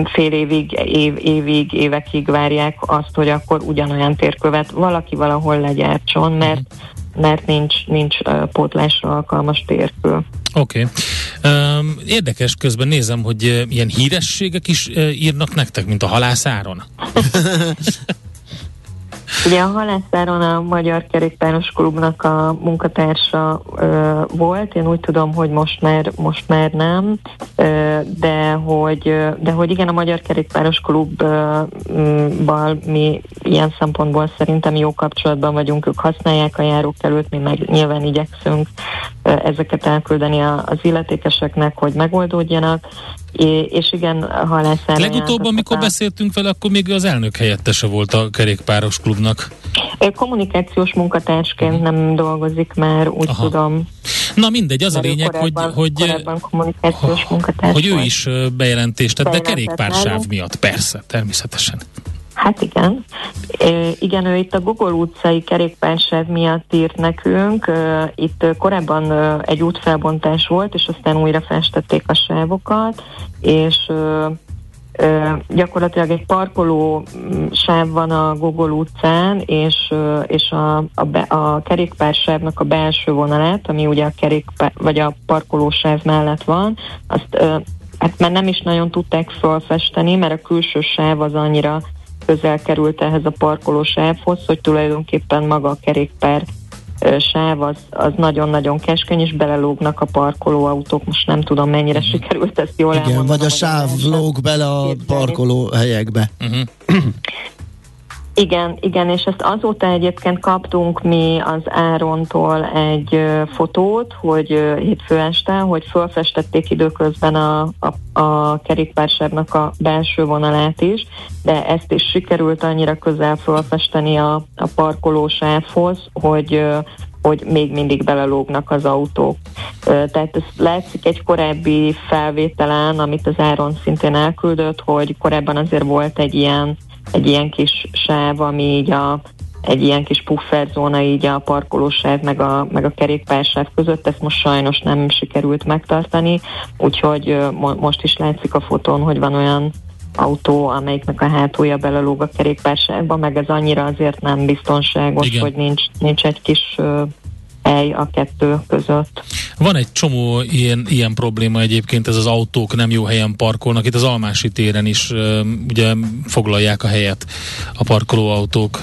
fél évig, év, évig, évekig várják azt, hogy akkor ugyanolyan térkövet valaki valahol legyártson, mert, mert nincs, nincs pótlásra alkalmas térkő. Oké. Okay. Érdekes közben nézem, hogy ilyen hírességek is írnak nektek, mint a halászáron. Ugye a Halászáron a Magyar Kerékpáros Klubnak a munkatársa ö, volt, én úgy tudom, hogy most már, most már nem, ö, de, hogy, de hogy igen, a Magyar Kerékpáros Klubbal mi ilyen szempontból szerintem jó kapcsolatban vagyunk, ők használják a járókelőt, mi meg nyilván igyekszünk ö, ezeket elküldeni az illetékeseknek, hogy megoldódjanak, és igen, halászára... Legutóbb, amikor a... beszéltünk vele, akkor még az elnök helyettese volt a kerékpáros klubnak. Kommunikációs munkatársként nem dolgozik már, úgy Aha. tudom. Na mindegy, az a lényeg, hogy, hogy, kommunikációs munkatárs hogy ő is bejelentést tett, de kerékpársáv miatt, persze, természetesen. Hát igen. E, igen, ő itt a Gogol utcai kerékpársáv miatt írt nekünk. Itt korábban egy útfelbontás volt, és aztán újra festették a sávokat, és gyakorlatilag egy parkoló mm, sáv van a Gogol utcán, és, és a, a, be, a kerékpársávnak a belső vonalát, ami ugye a kerékpár, vagy a parkolósáv mellett van, azt hát már nem is nagyon tudták felfesteni, mert a külső sáv az annyira közel került ehhez a parkolósávhoz, hogy tulajdonképpen maga a kerékpár sáv az, az nagyon-nagyon keskeny, és belelógnak a parkolóautók. Most nem tudom, mennyire uh-huh. sikerült ezt jól Igen, vagy a sáv lóg bele a parkoló helyekbe. Uh-huh. Igen, igen, és ezt azóta egyébként kaptunk mi az Árontól egy fotót, hogy hétfő este, hogy felfestették időközben a, a, a kerékpársávnak a belső vonalát is, de ezt is sikerült annyira közel felfesteni a, a parkolósávhoz, hogy hogy még mindig belelógnak az autók. Tehát ez látszik egy korábbi felvételen, amit az Áron szintén elküldött, hogy korábban azért volt egy ilyen egy ilyen kis sáv, ami így a, egy ilyen kis pufferzóna így a parkolósáv meg a, meg a kerékpársáv között, ezt most sajnos nem sikerült megtartani, úgyhogy mo- most is látszik a fotón, hogy van olyan autó, amelyiknek a hátulja belelóg a kerékpársávba, meg ez annyira azért nem biztonságos, Igen. hogy nincs, nincs egy kis hely a kettő között. Van egy csomó ilyen, ilyen probléma egyébként, ez az autók nem jó helyen parkolnak. Itt az Almási téren is ugye foglalják a helyet a parkolóautók.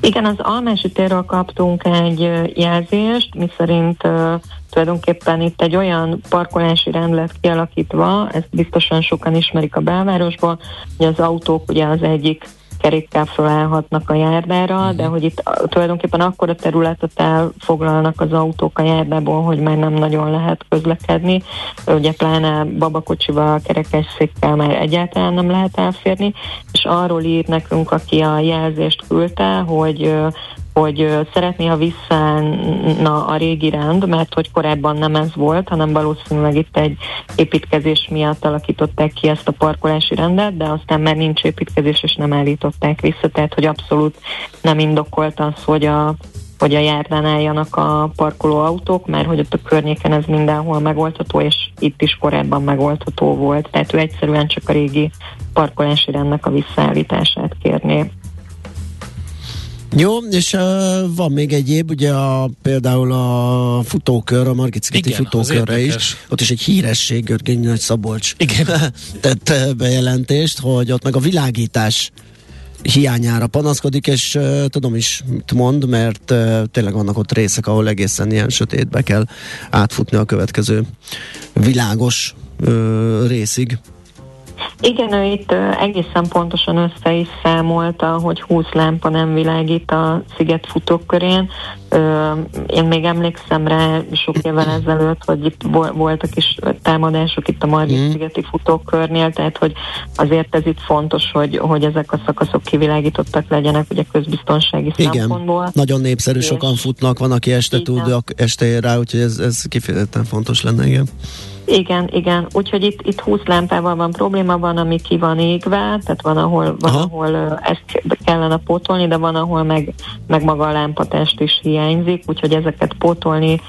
Igen, az Almási térről kaptunk egy jelzést, miszerint uh, tulajdonképpen itt egy olyan parkolási rend lett kialakítva, ezt biztosan sokan ismerik a belvárosból, hogy az autók ugye az egyik kerékkel felállhatnak a járdára, uh-huh. de hogy itt tulajdonképpen akkor a területet elfoglalnak az autók a járdából, hogy már nem nagyon lehet közlekedni. Ugye pláne babakocsival, kerekesszékkel már egyáltalán nem lehet elférni, és arról ír nekünk, aki a jelzést küldte, hogy hogy szeretné, ha visszaállna a régi rend, mert hogy korábban nem ez volt, hanem valószínűleg itt egy építkezés miatt alakították ki ezt a parkolási rendet, de aztán már nincs építkezés, és nem állították vissza, tehát hogy abszolút nem indokolt az, hogy a hogy a járdán álljanak a parkoló autók, mert hogy ott a környéken ez mindenhol megoldható, és itt is korábban megoldható volt. Tehát ő egyszerűen csak a régi parkolási rendnek a visszaállítását kérné. Jó, és uh, van még egyéb, ugye a, például a futókör, a Margit-szigeti futókörre is. Ott is egy híresség, Görgény Nagy Szabolcs Igen. tett bejelentést, hogy ott meg a világítás hiányára panaszkodik, és uh, tudom is, mit mond, mert uh, tényleg vannak ott részek, ahol egészen ilyen sötétbe kell átfutni a következő világos uh, részig. Igen, ő itt egészen pontosan össze is számolta, hogy 20 lámpa nem világít a sziget futókörén. Én még emlékszem rá sok évvel ezelőtt, hogy itt vo- voltak is támadások itt a Margit-szigeti futókörnél, tehát hogy azért ez itt fontos, hogy, hogy ezek a szakaszok kivilágítottak legyenek, ugye közbiztonsági Igen, szempontból. nagyon népszerű, És- sokan futnak, van, aki este tud, este ér rá, úgyhogy ez, ez kifejezetten fontos lenne, igen. Igen, igen. Úgyhogy itt, itt 20 lámpával van probléma, van, ami ki van égve, tehát van, ahol, van, Aha. ahol ezt ke- kellene pótolni, de van, ahol meg, meg maga a lámpatest is hiányzik, úgyhogy ezeket pótolni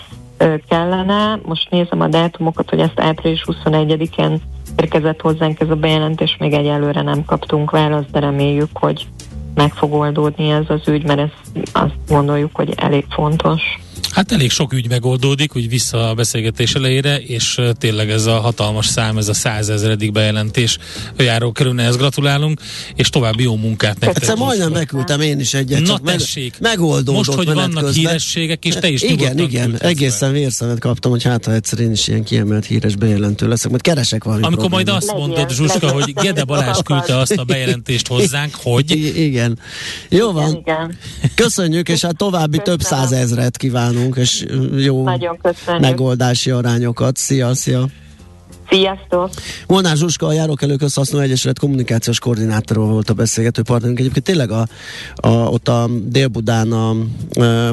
kellene. Most nézem a dátumokat, hogy ezt április 21-en érkezett hozzánk ez a bejelentés, még egyelőre nem kaptunk választ, de reméljük, hogy meg fog oldódni ez az ügy, mert ez azt gondoljuk, hogy elég fontos. Hát elég sok ügy megoldódik, úgy vissza a beszélgetés elejére, és tényleg ez a hatalmas szám, ez a százezredik bejelentés járó kerülne, ezt gratulálunk, és további jó munkát nektek. Egyszer majdnem megküldtem én is egyet, Na csak meg, tessék, megoldódott most, hogy vannak közben. hírességek, és te is Igen, igen, egészen vérszemet kaptam, hogy hát ha egyszer én is ilyen kiemelt híres bejelentő leszek, mert keresek valami Amikor majd problémát. azt Legyen, mondod, Zsuska, hogy Gede Balázs küldte azt a bejelentést hozzánk, hogy I- igen. Jó van, Igen, igen. köszönjük, és hát további több Köszönöm. százezret kívánunk, és jó Nagyon köszönjük. megoldási arányokat. Szia, szia! Sziasztok! Molnár Zsuska, a Járókelő Közhasznú Egyesület kommunikációs koordinátorról volt a beszélgető partnerünk. Egyébként tényleg a, a, ott a Délbudán a, a,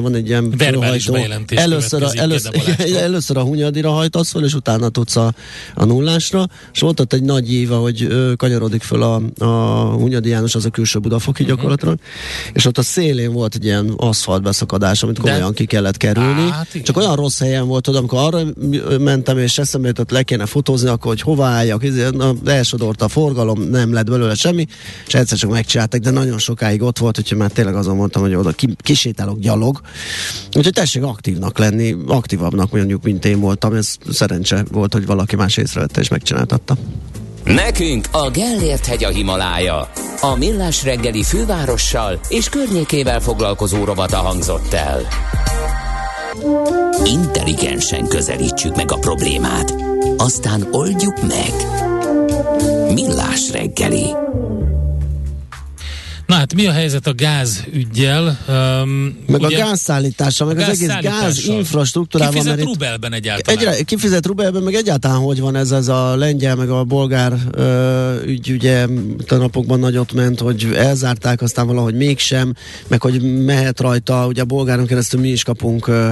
van egy ilyen bejelentés először a, először, először a Hunyadira hajtasz fel, és utána tudsz a, a nullásra, és volt ott egy nagy ív, hogy ö, kanyarodik föl a, a Hunyadi János, az a külső Budafoki Mhm. gyakorlatilag, és ott a szélén volt egy ilyen aszfalt beszakadás, amit De- komolyan ki kellett kerülni. Á, hát igen. Csak olyan rossz helyen volt, tudom, amikor arra mentem, és eszembe jutott, le kéne fotózni, akkor hogy hova álljak, izé, elsodort a forgalom, nem lett belőle semmi, és egyszer csak megcsináltak, de nagyon sokáig ott volt, úgyhogy már tényleg azon mondtam, hogy oda ki, kisétálok gyalog. Úgyhogy tessék aktívnak lenni, aktívabbnak mondjuk, mint én voltam, ez szerencse volt, hogy valaki más észrevette és megcsináltatta. Nekünk a Gellért hegy a Himalája. A Millás reggeli fővárossal és környékével foglalkozó rovata hangzott el. Intelligensen közelítsük meg a problémát. Aztán oldjuk meg. Millás reggeli. Na hát mi a helyzet a gázügyjel? Um, Meg a gázszállítása, meg a az egész gáz infrastruktúrában. Kifizet itt- rubelben egyáltalán. Egyre, kifizet rubelben, meg egyáltalán hogy van ez, ez a lengyel, meg a bolgár ö, ügy, ugye a napokban nagyot ment, hogy elzárták, aztán valahogy mégsem, meg hogy mehet rajta, ugye a bolgáron keresztül mi is kapunk ö,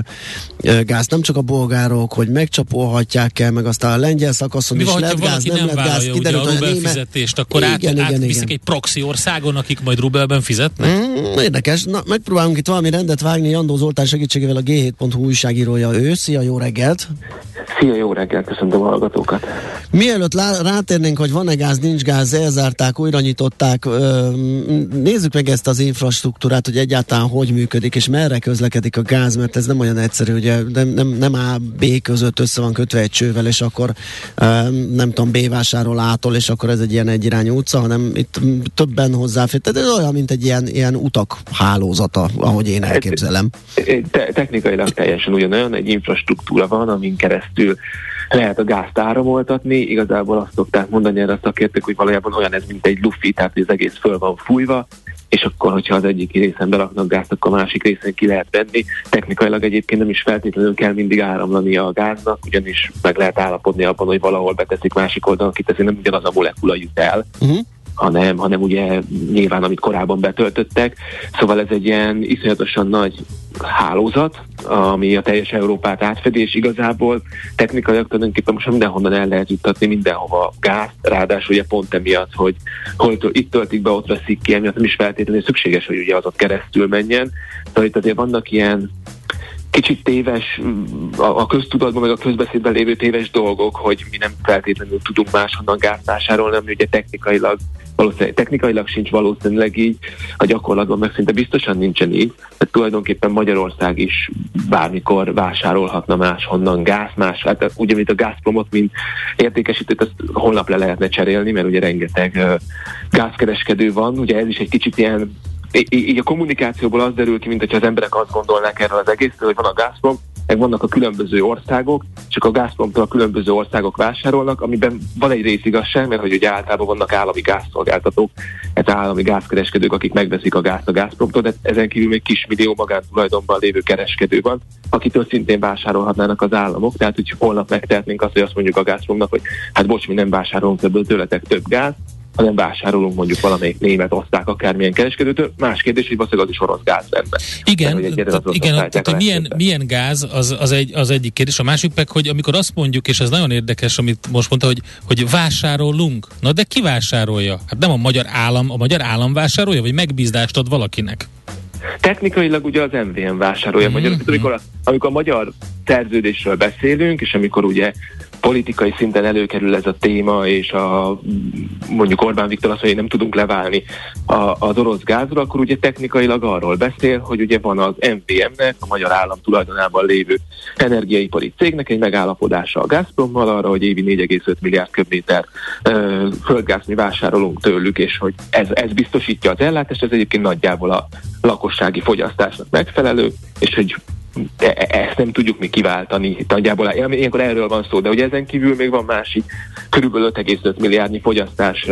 ö, gáz, nem csak a bolgárok, hogy megcsapolhatják el, meg aztán a lengyel szakaszon Mi is van, lett gáz, nem nem lett gáz, ugye kiderült, a hogy a rubel német... fizetést, akkor át, Igen, igen, átviszik igen. egy proxy országon, akik majd rubelben fizetnek? Mm, érdekes. Na, megpróbálunk itt valami rendet vágni. Jandó Zoltán segítségével a G7.hu újságírója ő. Szia, jó reggelt! Szia, jó reggel, köszöntöm a hallgatókat. Mielőtt lá- rátérnénk, hogy van-e gáz, nincs gáz, elzárták, újra nyitották, nézzük meg ezt az infrastruktúrát, hogy egyáltalán hogy működik, és merre közlekedik a gáz, mert ez nem olyan egyszerű, ugye nem, nem, nem A, B között össze van kötve egy csővel, és akkor ö, nem tudom, B vásárol ától, és akkor ez egy ilyen egyirányú utca, hanem itt többen hozzáfér. Tehát ez olyan, mint egy ilyen, ilyen utak hálózata, ahogy én elképzelem. Te- technikailag teljesen ugyanolyan, egy infrastruktúra van, amin keresztül lehet a gázt áramoltatni, igazából azt szokták mondani erre a szakértők, hogy valójában olyan ez, mint egy lufi, tehát az egész föl van fújva, és akkor, hogyha az egyik részen beraknak gázt, akkor a másik részen ki lehet venni. Technikailag egyébként nem is feltétlenül kell mindig áramlani a gáznak, ugyanis meg lehet állapodni abban, hogy valahol beteszik másik oldalon, kiteszi, nem ugyanaz a molekula jut el, Uh-huh. Hanem, hanem ugye nyilván, amit korábban betöltöttek. Szóval ez egy ilyen iszonyatosan nagy hálózat, ami a teljes Európát átfedi, és igazából technikailag tulajdonképpen most mindenhonnan el lehet juttatni mindenhova gáz, ráadásul ugye pont emiatt, hogy hol itt töltik be, ott veszik ki, emiatt nem is feltétlenül szükséges, hogy ugye azok keresztül menjen. Szóval itt azért vannak ilyen kicsit téves, a, a köztudatban, meg a közbeszédben lévő téves dolgok, hogy mi nem feltétlenül tudunk máshonnan gázt vásárolni, ami ugye technikailag valószínűleg, technikailag sincs valószínűleg így, a gyakorlatban meg szinte biztosan nincsen így, tehát tulajdonképpen Magyarország is bármikor vásárolhatna máshonnan gáz, más, hát ugye, mint a Gazpromot, mint értékesítőt, azt holnap le lehetne cserélni, mert ugye rengeteg uh, gázkereskedő van, ugye ez is egy kicsit ilyen így a kommunikációból az derül ki, mint hogyha az emberek azt gondolnák erről az egészről, hogy van a Gazprom, meg vannak a különböző országok, csak a Gazpromtól a különböző országok vásárolnak, amiben van egy rész igazság, mert hogy ugye általában vannak állami gázszolgáltatók, ez állami gázkereskedők, akik megveszik a gázt a Gazpromtól, de ezen kívül még kismillió magántulajdonban lévő kereskedő van, akitől szintén vásárolhatnának az államok, tehát hogy holnap megtehetnénk azt, hogy azt mondjuk a Gazpromnak, hogy hát bocs, mi nem vásárolunk többől tőletek több gáz, hanem vásárolunk mondjuk valamelyik német, oszták, akármilyen kereskedőtől. Más kérdés, hogy valószínűleg az is orosz gáz lenne. Igen, tehát, igen tehát, hogy milyen, milyen gáz, az, az, egy, az egyik kérdés. A másik meg, hogy amikor azt mondjuk, és ez nagyon érdekes, amit most mondta, hogy, hogy vásárolunk. Na de ki vásárolja? Hát nem a magyar állam, a magyar állam vásárolja, vagy megbízdást ad valakinek? Technikailag ugye az MVM vásárolja mm-hmm. magyar, amikor a, amikor a magyar szerződésről beszélünk, és amikor ugye politikai szinten előkerül ez a téma, és a, mondjuk Orbán Viktor azt mondja, hogy nem tudunk leválni a, az orosz gázról, akkor ugye technikailag arról beszél, hogy ugye van az MVM-nek, a magyar állam tulajdonában lévő energiaipari cégnek egy megállapodása a Gazprommal arra, hogy évi 4,5 milliárd köbméter földgáz mi vásárolunk tőlük, és hogy ez, ez biztosítja az ellátást, ez egyébként nagyjából a lakossági fogyasztásnak megfelelő, és hogy ezt nem tudjuk mi kiváltani. Nagyjából ilyenkor erről van szó, de ugye ezen kívül még van másik, körülbelül 5,5 milliárdnyi fogyasztás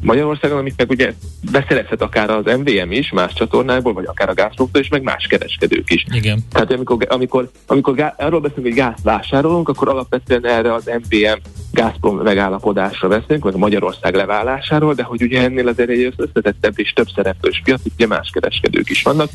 Magyarországon, amit meg ugye beszerezhet akár az MVM is más csatornából, vagy akár a Gazpromtól is, meg más kereskedők is. Igen. Tehát amikor, amikor, amikor gá, arról beszélünk, hogy gáz vásárolunk, akkor alapvetően erre az MVM Gazprom megállapodásra beszélünk, vagy a Magyarország leválásáról, de hogy ugye ennél azért egy összetettebb és több szereplős piac, ugye más kereskedők is vannak,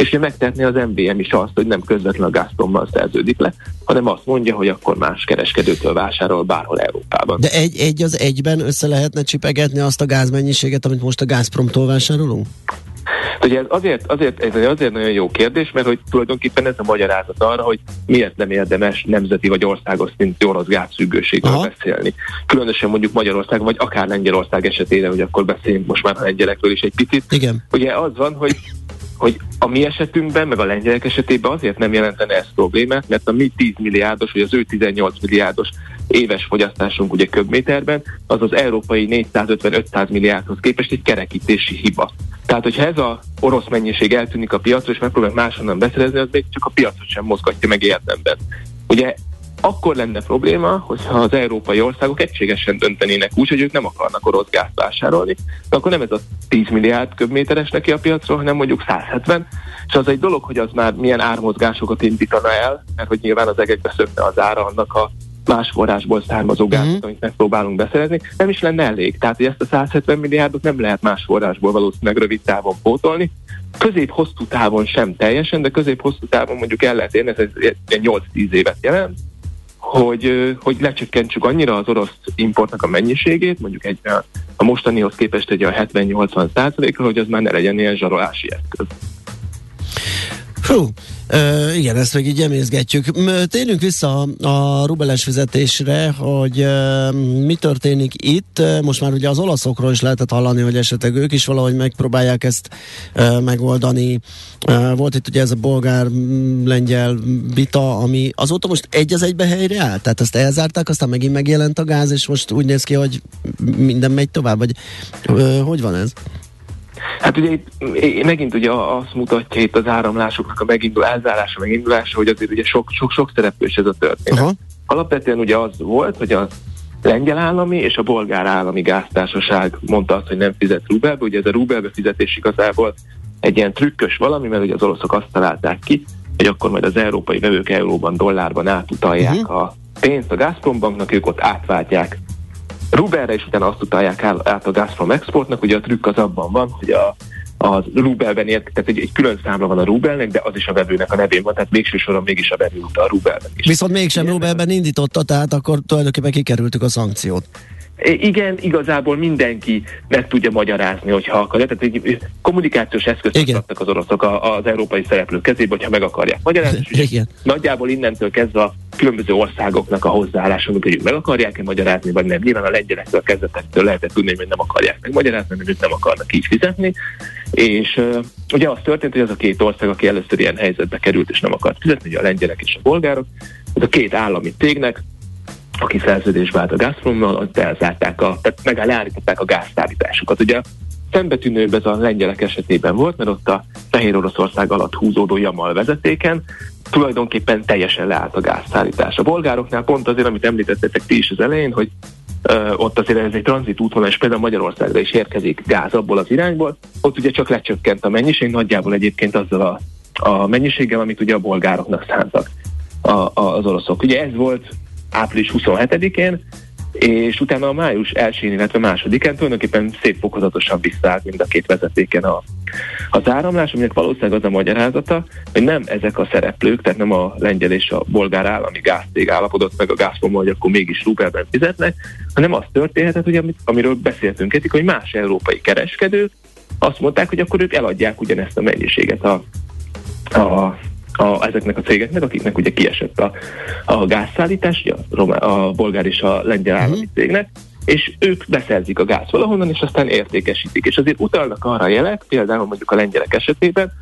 és ugye megtehetné az MVM is azt, hogy nem közvetlenül a Gazprommal szerződik le, hanem azt mondja, hogy akkor más kereskedőtől vásárol bárhol Európában. De egy, egy az egyben össze lehetne csipegetni azt a gázmennyiséget, amit most a Gazpromtól vásárolunk? Ugye ez azért, azért, ez azért nagyon jó kérdés, mert hogy tulajdonképpen ez a magyarázat arra, hogy miért nem érdemes nemzeti vagy országos szintű orosz gázfüggőségről Aha. beszélni. Különösen mondjuk Magyarország, vagy akár Lengyelország esetére, hogy akkor beszéljünk most már a lengyelekről is egy picit. Igen. Ugye az van, hogy hogy a mi esetünkben, meg a lengyelek esetében azért nem jelentene ez problémát, mert a mi 10 milliárdos, vagy az ő 18 milliárdos éves fogyasztásunk ugye köbméterben, az az európai 450-500 milliárdhoz képest egy kerekítési hiba. Tehát, hogyha ez a orosz mennyiség eltűnik a piacról, és megpróbálunk máshonnan beszerezni, az még csak a piacot sem mozgatja meg érdemben. Ugye akkor lenne probléma, hogyha az európai országok egységesen döntenének úgy, hogy ők nem akarnak orosz gázt vásárolni, de akkor nem ez a 10 milliárd köbméteres neki a piacról, hanem mondjuk 170, és az egy dolog, hogy az már milyen ármozgásokat indítana el, mert hogy nyilván az egekbe szökne az ára annak a más forrásból származó gázot, mm-hmm. amit megpróbálunk beszerezni, nem is lenne elég. Tehát, hogy ezt a 170 milliárdot nem lehet más forrásból valószínűleg rövid távon pótolni, közép-hosszú távon sem teljesen, de közép-hosszú távon mondjuk el lehet érni, ez egy 8-10 évet jelent, hogy, hogy lecsökkentsük annyira az orosz importnak a mennyiségét, mondjuk egy, a mostanihoz képest egy a 70-80 százalékra, hogy az már ne legyen ilyen zsarolási eszköz. Hú, Igen, ezt meg így emészgetjük. Térjünk vissza a rubeles fizetésre, hogy mi történik itt. Most már ugye az olaszokról is lehetett hallani, hogy esetleg ők is valahogy megpróbálják ezt megoldani. Volt itt ugye ez a bolgár-lengyel vita, ami azóta most egy az egybe helyre áll? Tehát ezt elzárták, aztán megint megjelent a gáz, és most úgy néz ki, hogy minden megy tovább, vagy hogy van ez? Hát ugye itt megint ugye azt mutatja itt az áramlásoknak a megindul, elzárása, megindulása, hogy azért ugye sok, sok, sok szereplős ez a történet. Aha. Alapvetően ugye az volt, hogy a lengyel állami és a bolgár állami gáztársaság mondta azt, hogy nem fizet rubelbe, ugye ez a rubelbe fizetés igazából egy ilyen trükkös valami, mert ugye az oroszok azt találták ki, hogy akkor majd az európai vevők euróban, dollárban átutalják uh-huh. a pénzt a Gazprom banknak, ők ott átváltják rubelre, és utána azt utalják át a Gazprom Exportnak. Ugye a trükk az abban van, hogy a a rubelben ért, tehát egy, egy külön számla van a rubelnek, de az is a vevőnek a nevén van, tehát végső soron mégis a vevő utal a rubelben is. Viszont mégsem rubelben indította, tehát akkor tulajdonképpen kikerültük a szankciót. Igen, igazából mindenki meg tudja magyarázni, hogyha akar. Tehát egy kommunikációs eszközt adtak az oroszok az európai szereplők kezébe, hogyha meg akarják magyarázni. Igen. Nagyjából innentől kezdve a különböző országoknak a hozzáállása, hogy meg akarják-e magyarázni, vagy nem. Nyilván a lengyelektől kezdetektől lehetett tudni, hogy nem akarják megmagyarázni, mert ők nem akarnak így fizetni. És uh, ugye az történt, hogy az a két ország, aki először ilyen helyzetbe került és nem akart fizetni, ugye a lengyelek és a bolgárok, ez a két állami cégnek aki szerződésbe állt a Gazprommal, ott elzárták a, tehát megállították a gázszállításukat. Ugye szembetűnőbb ez a lengyelek esetében volt, mert ott a Fehér Oroszország alatt húzódó Jamal vezetéken tulajdonképpen teljesen leállt a gázszállítás. A bolgároknál pont azért, amit említettetek ti is az elején, hogy ö, ott azért ez egy tranzit útvonal, és például Magyarországra is érkezik gáz abból az irányból, ott ugye csak lecsökkent a mennyiség, nagyjából egyébként azzal a, a mennyiséggel, amit ugye a bolgároknak szántak a, a, az oroszok. Ugye ez volt április 27-én, és utána a május 1-én, illetve másodikán tulajdonképpen szép fokozatosan visszaállt mind a két vezetéken a, az áramlás, aminek valószínűleg az a magyarázata, hogy nem ezek a szereplők, tehát nem a lengyel és a bolgár állami gáztég állapodott meg a Gazprom, hogy akkor mégis rubelben fizetnek, hanem az történhetett, amit, amiről beszéltünk eddig, hogy más európai kereskedők azt mondták, hogy akkor ők eladják ugyanezt a mennyiséget a, a a, ezeknek a cégeknek, akiknek ugye kiesett a, a gázszállítás, a, romá, a bolgár és a lengyel mhm. állami cégnek, és ők beszerzik a gáz valahonnan, és aztán értékesítik. És azért utalnak arra a jelek, például mondjuk a lengyelek esetében,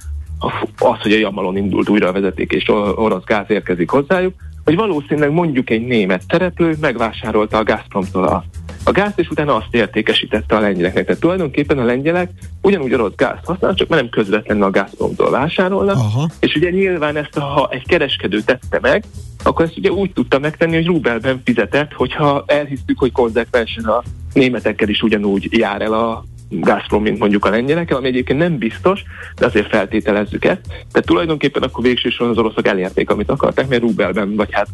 az, hogy a Jamalon indult újra a vezeték, és orosz gáz érkezik hozzájuk, hogy valószínűleg mondjuk egy német szereplő megvásárolta a Gazpromtól a a gázt, és utána azt értékesítette a lengyeleknek. Tehát tulajdonképpen a lengyelek ugyanúgy orosz gázt használnak, csak már nem közvetlenül a Gazpromtól vásárolnak. Aha. És ugye nyilván ezt, ha egy kereskedő tette meg, akkor ezt ugye úgy tudta megtenni, hogy rubelben fizetett, hogyha elhisztük, hogy konzekvensen a németekkel is ugyanúgy jár el a Gazprom, mint mondjuk a lengyelekkel, ami egyébként nem biztos, de azért feltételezzük ezt. Tehát tulajdonképpen akkor végsősorban az oroszok elérték, amit akarták, mert rubelben, vagy hát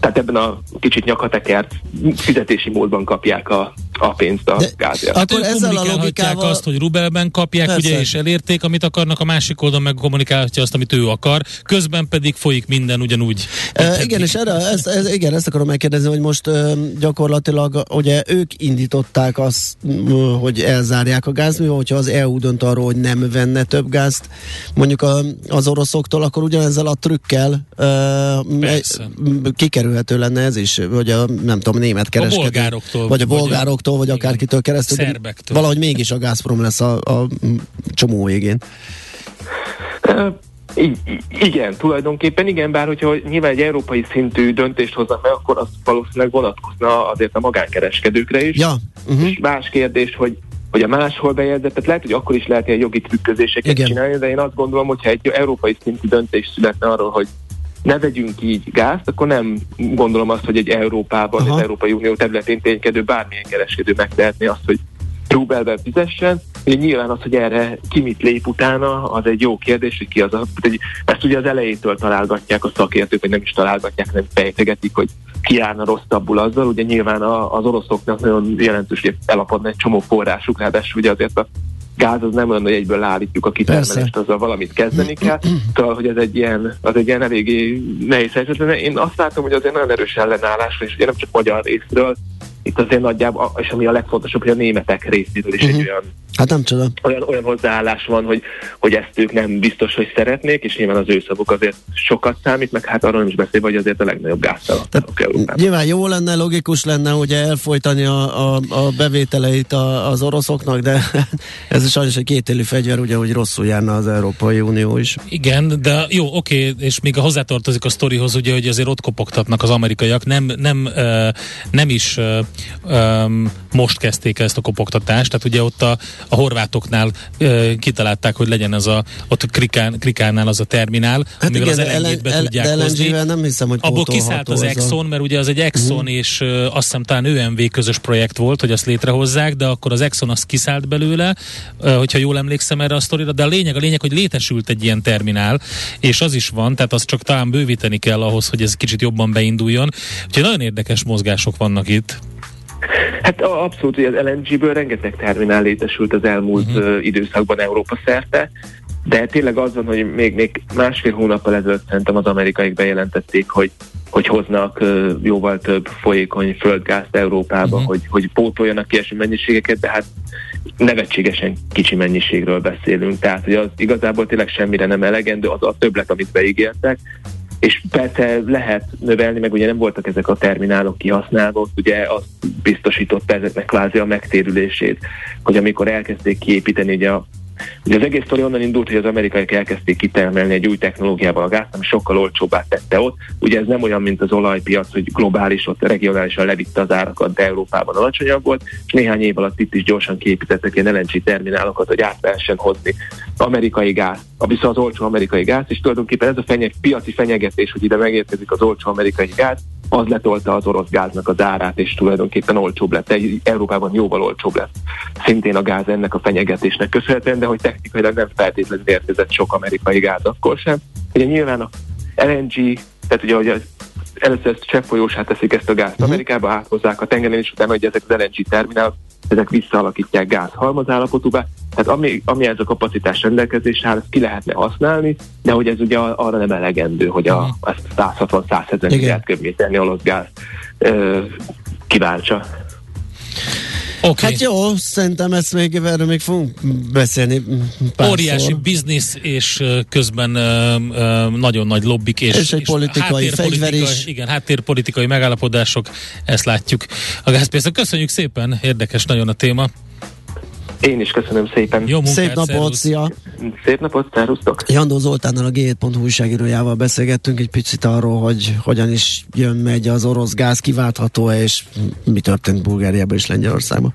tehát ebben a kicsit nyakatekert fizetési módban kapják a, a pénzt a gázért. Akkor ezzel a logikával... azt, hogy rubelben kapják, Persze. ugye, és elérték, amit akarnak, a másik oldalon meg kommunikálhatja azt, amit ő akar, közben pedig folyik minden ugyanúgy. E, igen, és erre, ezt, ez, igen, ezt akarom megkérdezni, hogy most e, gyakorlatilag ugye ők indították azt, hogy elzárják a gázművet, hogyha az EU dönt arról, hogy nem venne több gázt mondjuk a, az oroszoktól, akkor ugyanezzel a trükkel e, kikerülhető lenne ez is, hogy a nem tudom, német kereskedő. A bolgároktól. Vagy a bolgároktól, vagy, vagy akárkitől keresztül. Szerbektől. Valahogy mégis a Gazprom lesz a, a csomó végén. I- igen, tulajdonképpen igen, bár hogyha nyilván egy európai szintű döntést hoznak meg, akkor az valószínűleg vonatkozna azért a magánkereskedőkre is. Ja. Uh-huh. És más kérdés, hogy hogy a máshol bejegyzett, tehát lehet, hogy akkor is lehet ilyen jogi trükközéseket Igen. csinálni, de én azt gondolom, hogyha egy európai szintű döntés születne arról, hogy ne vegyünk így gázt, akkor nem gondolom azt, hogy egy Európában, Aha. az Európai Unió területén ténykedő bármilyen kereskedő megtehetné azt, hogy rubelben fizessen. Ugye nyilván az, hogy erre ki mit lép utána, az egy jó kérdés, hogy ki az a... Hogy ezt ugye az elejétől találgatják a szakértők, vagy nem is találgatják, hanem fejtegetik, hogy ki állna rosszabbul azzal. Ugye nyilván az oroszoknak nagyon jelentős, hogy elapadna egy csomó forrásuk, ráadásul ugye azért a gáz az nem olyan, hogy egyből leállítjuk a kitermelést, azzal valamit kezdeni kell. Szóval, hogy ez egy ilyen, az egy ilyen eléggé nehéz helyzet. Én azt látom, hogy azért nagyon erős ellenállás, és ugye nem csak magyar részről, itt azért nagyjából, és ami a legfontosabb, hogy a németek részéről is uh-huh. egy mhm. olyan Hát nem tudom. Olyan, olyan hozzáállás van, hogy, hogy ezt ők nem biztos, hogy szeretnék, és nyilván az ő szavuk azért sokat számít, meg hát arról nem is beszélve, hogy azért a legnagyobb gáztalanok Európában. Nyilván jó lenne, logikus lenne ugye elfolytani a, a, a bevételeit a, az oroszoknak, de ez sajnos egy kétélű fegyver, ugye, hogy rosszul járna az Európai Unió is. Igen, de jó, oké, és még a hozzátartozik a sztorihoz, ugye, hogy azért ott kopogtatnak az amerikaiak, nem, nem, nem is most kezdték ezt a kopogtatást, tehát ugye ott a, a horvátoknál ö, kitalálták, hogy legyen az a, ott Krikán, Krikánál az a terminál, hát amivel igen, az lng be el, tudják hozni. nem hiszem, hogy Abból kiszállt az Exxon, a... mert ugye az egy Exxon uh-huh. és ö, azt hiszem talán ÖMV közös projekt volt, hogy azt létrehozzák, de akkor az Exxon azt kiszállt belőle, ö, hogyha jól emlékszem erre a sztorira, de a lényeg, a lényeg, hogy létesült egy ilyen terminál, és az is van, tehát azt csak talán bővíteni kell ahhoz, hogy ez kicsit jobban beinduljon. Úgyhogy nagyon érdekes mozgások vannak itt. Hát abszolút, hogy az LNG-ből rengeteg terminál létesült az elmúlt uh-huh. időszakban Európa szerte, de tényleg az van, hogy még, még másfél hónappal ezelőtt szerintem az amerikaiak bejelentették, hogy hogy hoznak uh, jóval több folyékony földgázt Európába, uh-huh. hogy, hogy pótoljanak ki eső mennyiségeket, de hát nevetségesen kicsi mennyiségről beszélünk, tehát hogy az igazából tényleg semmire nem elegendő, az a többlet, amit beígértek, és persze lehet növelni, meg ugye nem voltak ezek a terminálok kihasználva, ugye azt biztosította ezeknek kvázi a megtérülését, hogy amikor elkezdték kiépíteni ugye a Ugye az egész sztori onnan indult, hogy az amerikaiak elkezdték kitermelni egy új technológiával a gázt, ami sokkal olcsóbbá tette ott. Ugye ez nem olyan, mint az olajpiac, hogy globális, ott regionálisan levitte az árakat, de Európában alacsonyabb volt, és néhány év alatt itt is gyorsan kiépítettek ilyen LNG terminálokat, hogy át lehessen hozni amerikai gáz, viszont az olcsó amerikai gáz, és tulajdonképpen ez a fenyeg, piaci fenyegetés, hogy ide megérkezik az olcsó amerikai gáz, az letolta az orosz gáznak az árát, és tulajdonképpen olcsóbb lett. Európában jóval olcsóbb lett szintén a gáz ennek a fenyegetésnek köszönhetően, de hogy technikailag nem feltétlenül érkezett sok amerikai gáz akkor sem. Ugye nyilván a LNG, tehát ugye, hogy először ezt cseppfolyósát teszik ezt a gázt uh-huh. Amerikába, áthozzák a tengeren, és utána, hogy ezek az LNG terminálok, ezek visszaalakítják gáz halmazállapotúba, tehát ami, ami ez a kapacitás rendelkezésre áll, ezt ki lehetne használni, de hogy ez ugye arra nem elegendő, hogy a, mhm. ezt 160-170 milliárd köbméterni orosz gáz ö, kiváltsa. Okay. Hát jó, szerintem ezt még, erről még fogunk beszélni párszor. Óriási biznisz, és közben nagyon nagy lobbik, és, és egy és politikai fegyver is. Igen, háttérpolitikai megállapodások, ezt látjuk a gázpiacon. Köszönjük szépen, érdekes nagyon a téma. Én is köszönöm szépen. Jó munkát, Szép napot, szia! Szép napot, szervusztok! Jandó Zoltánnal a G7.hu újságírójával beszélgettünk egy picit arról, hogy hogyan is jön megy az orosz gáz, kiváltható és mi történt Bulgáriában és Lengyelországban.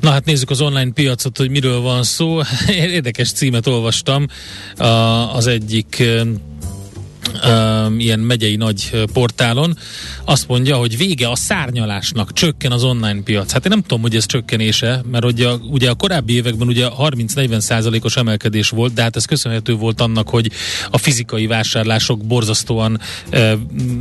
Na hát nézzük az online piacot, hogy miről van szó. Érdekes címet olvastam az egyik um, ilyen megyei nagy portálon, azt mondja, hogy vége a szárnyalásnak, csökken az online piac. Hát én nem tudom, hogy ez csökkenése, mert ugye, ugye a korábbi években ugye 30-40 százalékos emelkedés volt, de hát ez köszönhető volt annak, hogy a fizikai vásárlások borzasztóan ö,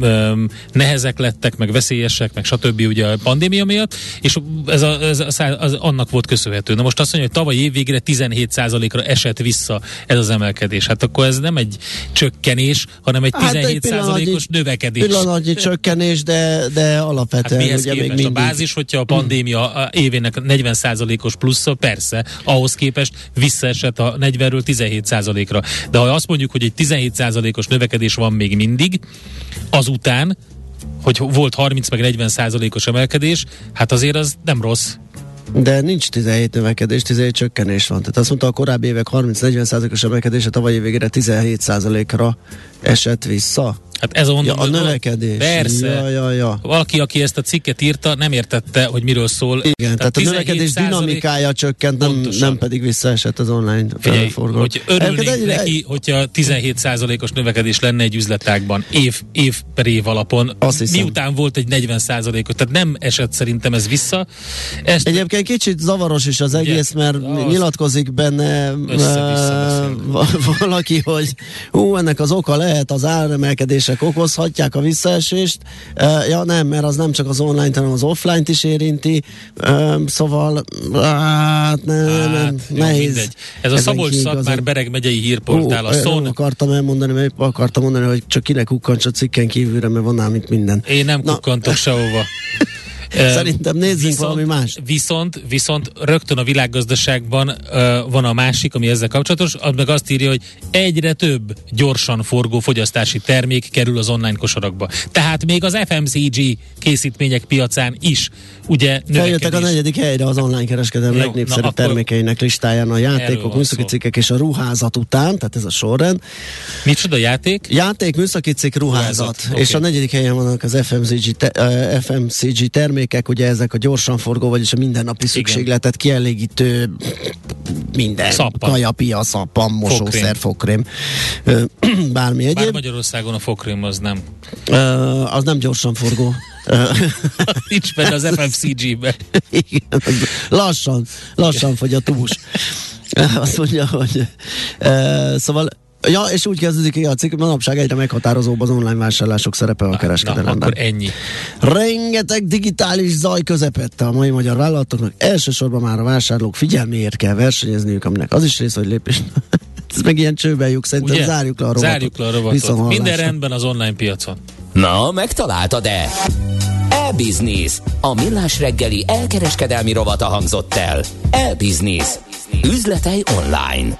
ö, nehezek lettek, meg veszélyesek, meg stb. ugye a pandémia miatt, és ez, a, ez a, az annak volt köszönhető. Na most azt mondja, hogy tavaly év végére 17 százalékra esett vissza ez az emelkedés. Hát akkor ez nem egy csökkenés, hanem egy 17 hát százalékos növekedés. Pillanatnyi csökkenés, de, de alapvetően hát ugye még mindig... A bázis, hogyha a pandémia évének 40 százalékos plusza, persze, ahhoz képest visszaesett a 40-ről 17 százalékra. De ha azt mondjuk, hogy egy 17 százalékos növekedés van még mindig, azután, hogy volt 30 meg 40 százalékos emelkedés, hát azért az nem rossz. De nincs 17 növekedés, 17 csökkenés van. Tehát azt mondta a korábbi évek 30-40 os emelkedése tavalyi végére 17% ra esett vissza. Hát ez a, ja, a növekedés. Persze. Ja, ja, ja. Valaki, aki ezt a cikket írta, nem értette, hogy miről szól. Igen, tehát, tehát a növekedés dinamikája csökkent, nem, nem pedig visszaesett az online forgalom. Hogy örülnénk egy, neki, hogyha 17% os növekedés lenne egy üzletágban év, év per év alapon, miután volt egy 40% os tehát nem esett szerintem ez vissza. Ezt... Egyébként kicsit zavaros is az egész, mert az nyilatkozik benne valaki, hogy ú, ennek az oka lehet az áremelkedés visszaesések okozhatják a visszaesést. Uh, ja nem, mert az nem csak az online, hanem az offline-t is érinti. Szóval hát, ne, hát nem, jó, nehéz. Mindegy. Ez a Szabolcs Szatmár Bereg megyei hírportál. a szón... akartam elmondani, mert akartam mondani, hogy csak kinek kukkants a cikken kívülre, mert van nálam itt minden. Én nem kukkantok sehova. Szerintem nézzünk viszont, valami más. Viszont, viszont rögtön a világgazdaságban uh, van a másik, ami ezzel kapcsolatos, az meg azt írja, hogy egyre több gyorsan forgó fogyasztási termék kerül az online kosarakba. Tehát még az FMCG készítmények piacán is ugye Feljöttek a negyedik helyre az online kereskedelem legnépszerűbb termékeinek listáján a játékok, műszaki cikkek és a ruházat után, tehát ez a sorrend. Micsoda játék? Játék, műszaki cikk, ruházat. ruházat. Okay. És a negyedik helyen vannak az FMCG, te, uh, FMCG termék termékek, ugye ezek a gyorsan forgó, vagyis a mindennapi szükségletet kielégítő minden. Szappan. Kajapia, szappan, mosószer, fokrém. Ö, Bármi Bár egyéb. Magyarországon a fokrém az nem. Ö, az nem gyorsan forgó. Nincs benne az FMCG-be. Igen, lassan, lassan fogy a tús. Azt mondja, hogy e, szóval Ja, és úgy kezdődik a cikk, manapság egyre meghatározóbb az online vásárlások szerepe a Na, kereskedelemben. akkor ennyi. Rengeteg digitális zaj közepette a mai magyar vállalatoknak. Elsősorban már a vásárlók figyelméért kell versenyezniük, aminek az is rész, hogy lépés. Ez meg ilyen csőben lyuk, szerintem Ugye? zárjuk le a rovatot. Zárjuk le a rovatot. Minden rendben az online piacon. Na, megtaláltad-e? E-Business. A millás reggeli elkereskedelmi rovata hangzott el. E-Business. Üzletei online.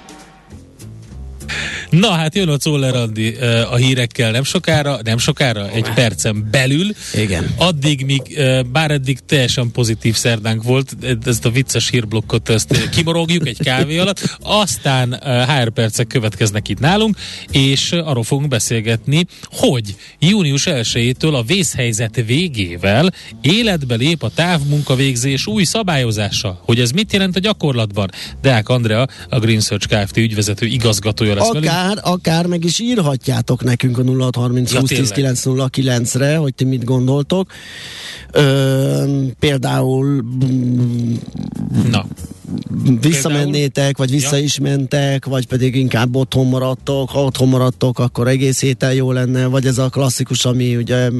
Na hát jön a Czoller Andi a hírekkel nem sokára, nem sokára, egy percen belül. Igen. Addig, míg, bár eddig teljesen pozitív szerdánk volt, ezt a vicces hírblokkot ezt kimorogjuk egy kávé alatt, aztán HR percek következnek itt nálunk, és arról fogunk beszélgetni, hogy június 1-től a vészhelyzet végével életbe lép a távmunkavégzés új szabályozása. Hogy ez mit jelent a gyakorlatban? Deák Andrea, a Green Search Kft. ügyvezető igazgatója lesz velünk. Akár, akár meg is írhatjátok nekünk a 0630 Ja, 20 10 tényleg. 909-re, hogy ti mit gondoltok. Ö, például Na, visszamennétek, vagy vissza is mentek, vagy pedig inkább otthon maradtok. Ha otthon maradtok, akkor egész héten jó lenne, vagy ez a klasszikus, ami ugye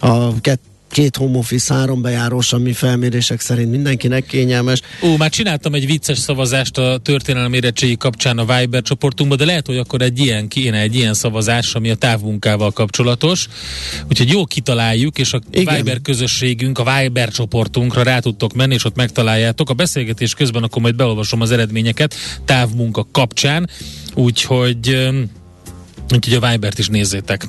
a két, két home office, három bejárós, ami felmérések szerint mindenkinek kényelmes. Ó, már csináltam egy vicces szavazást a történelem érettségi kapcsán a Viber csoportunkban, de lehet, hogy akkor egy ilyen kéne, egy ilyen szavazás, ami a távmunkával kapcsolatos. Úgyhogy jó kitaláljuk, és a Igen. Viber közösségünk, a Viber csoportunkra rá tudtok menni, és ott megtaláljátok. A beszélgetés közben akkor majd beolvasom az eredményeket távmunka kapcsán, úgyhogy, úgyhogy a Vibert is nézzétek.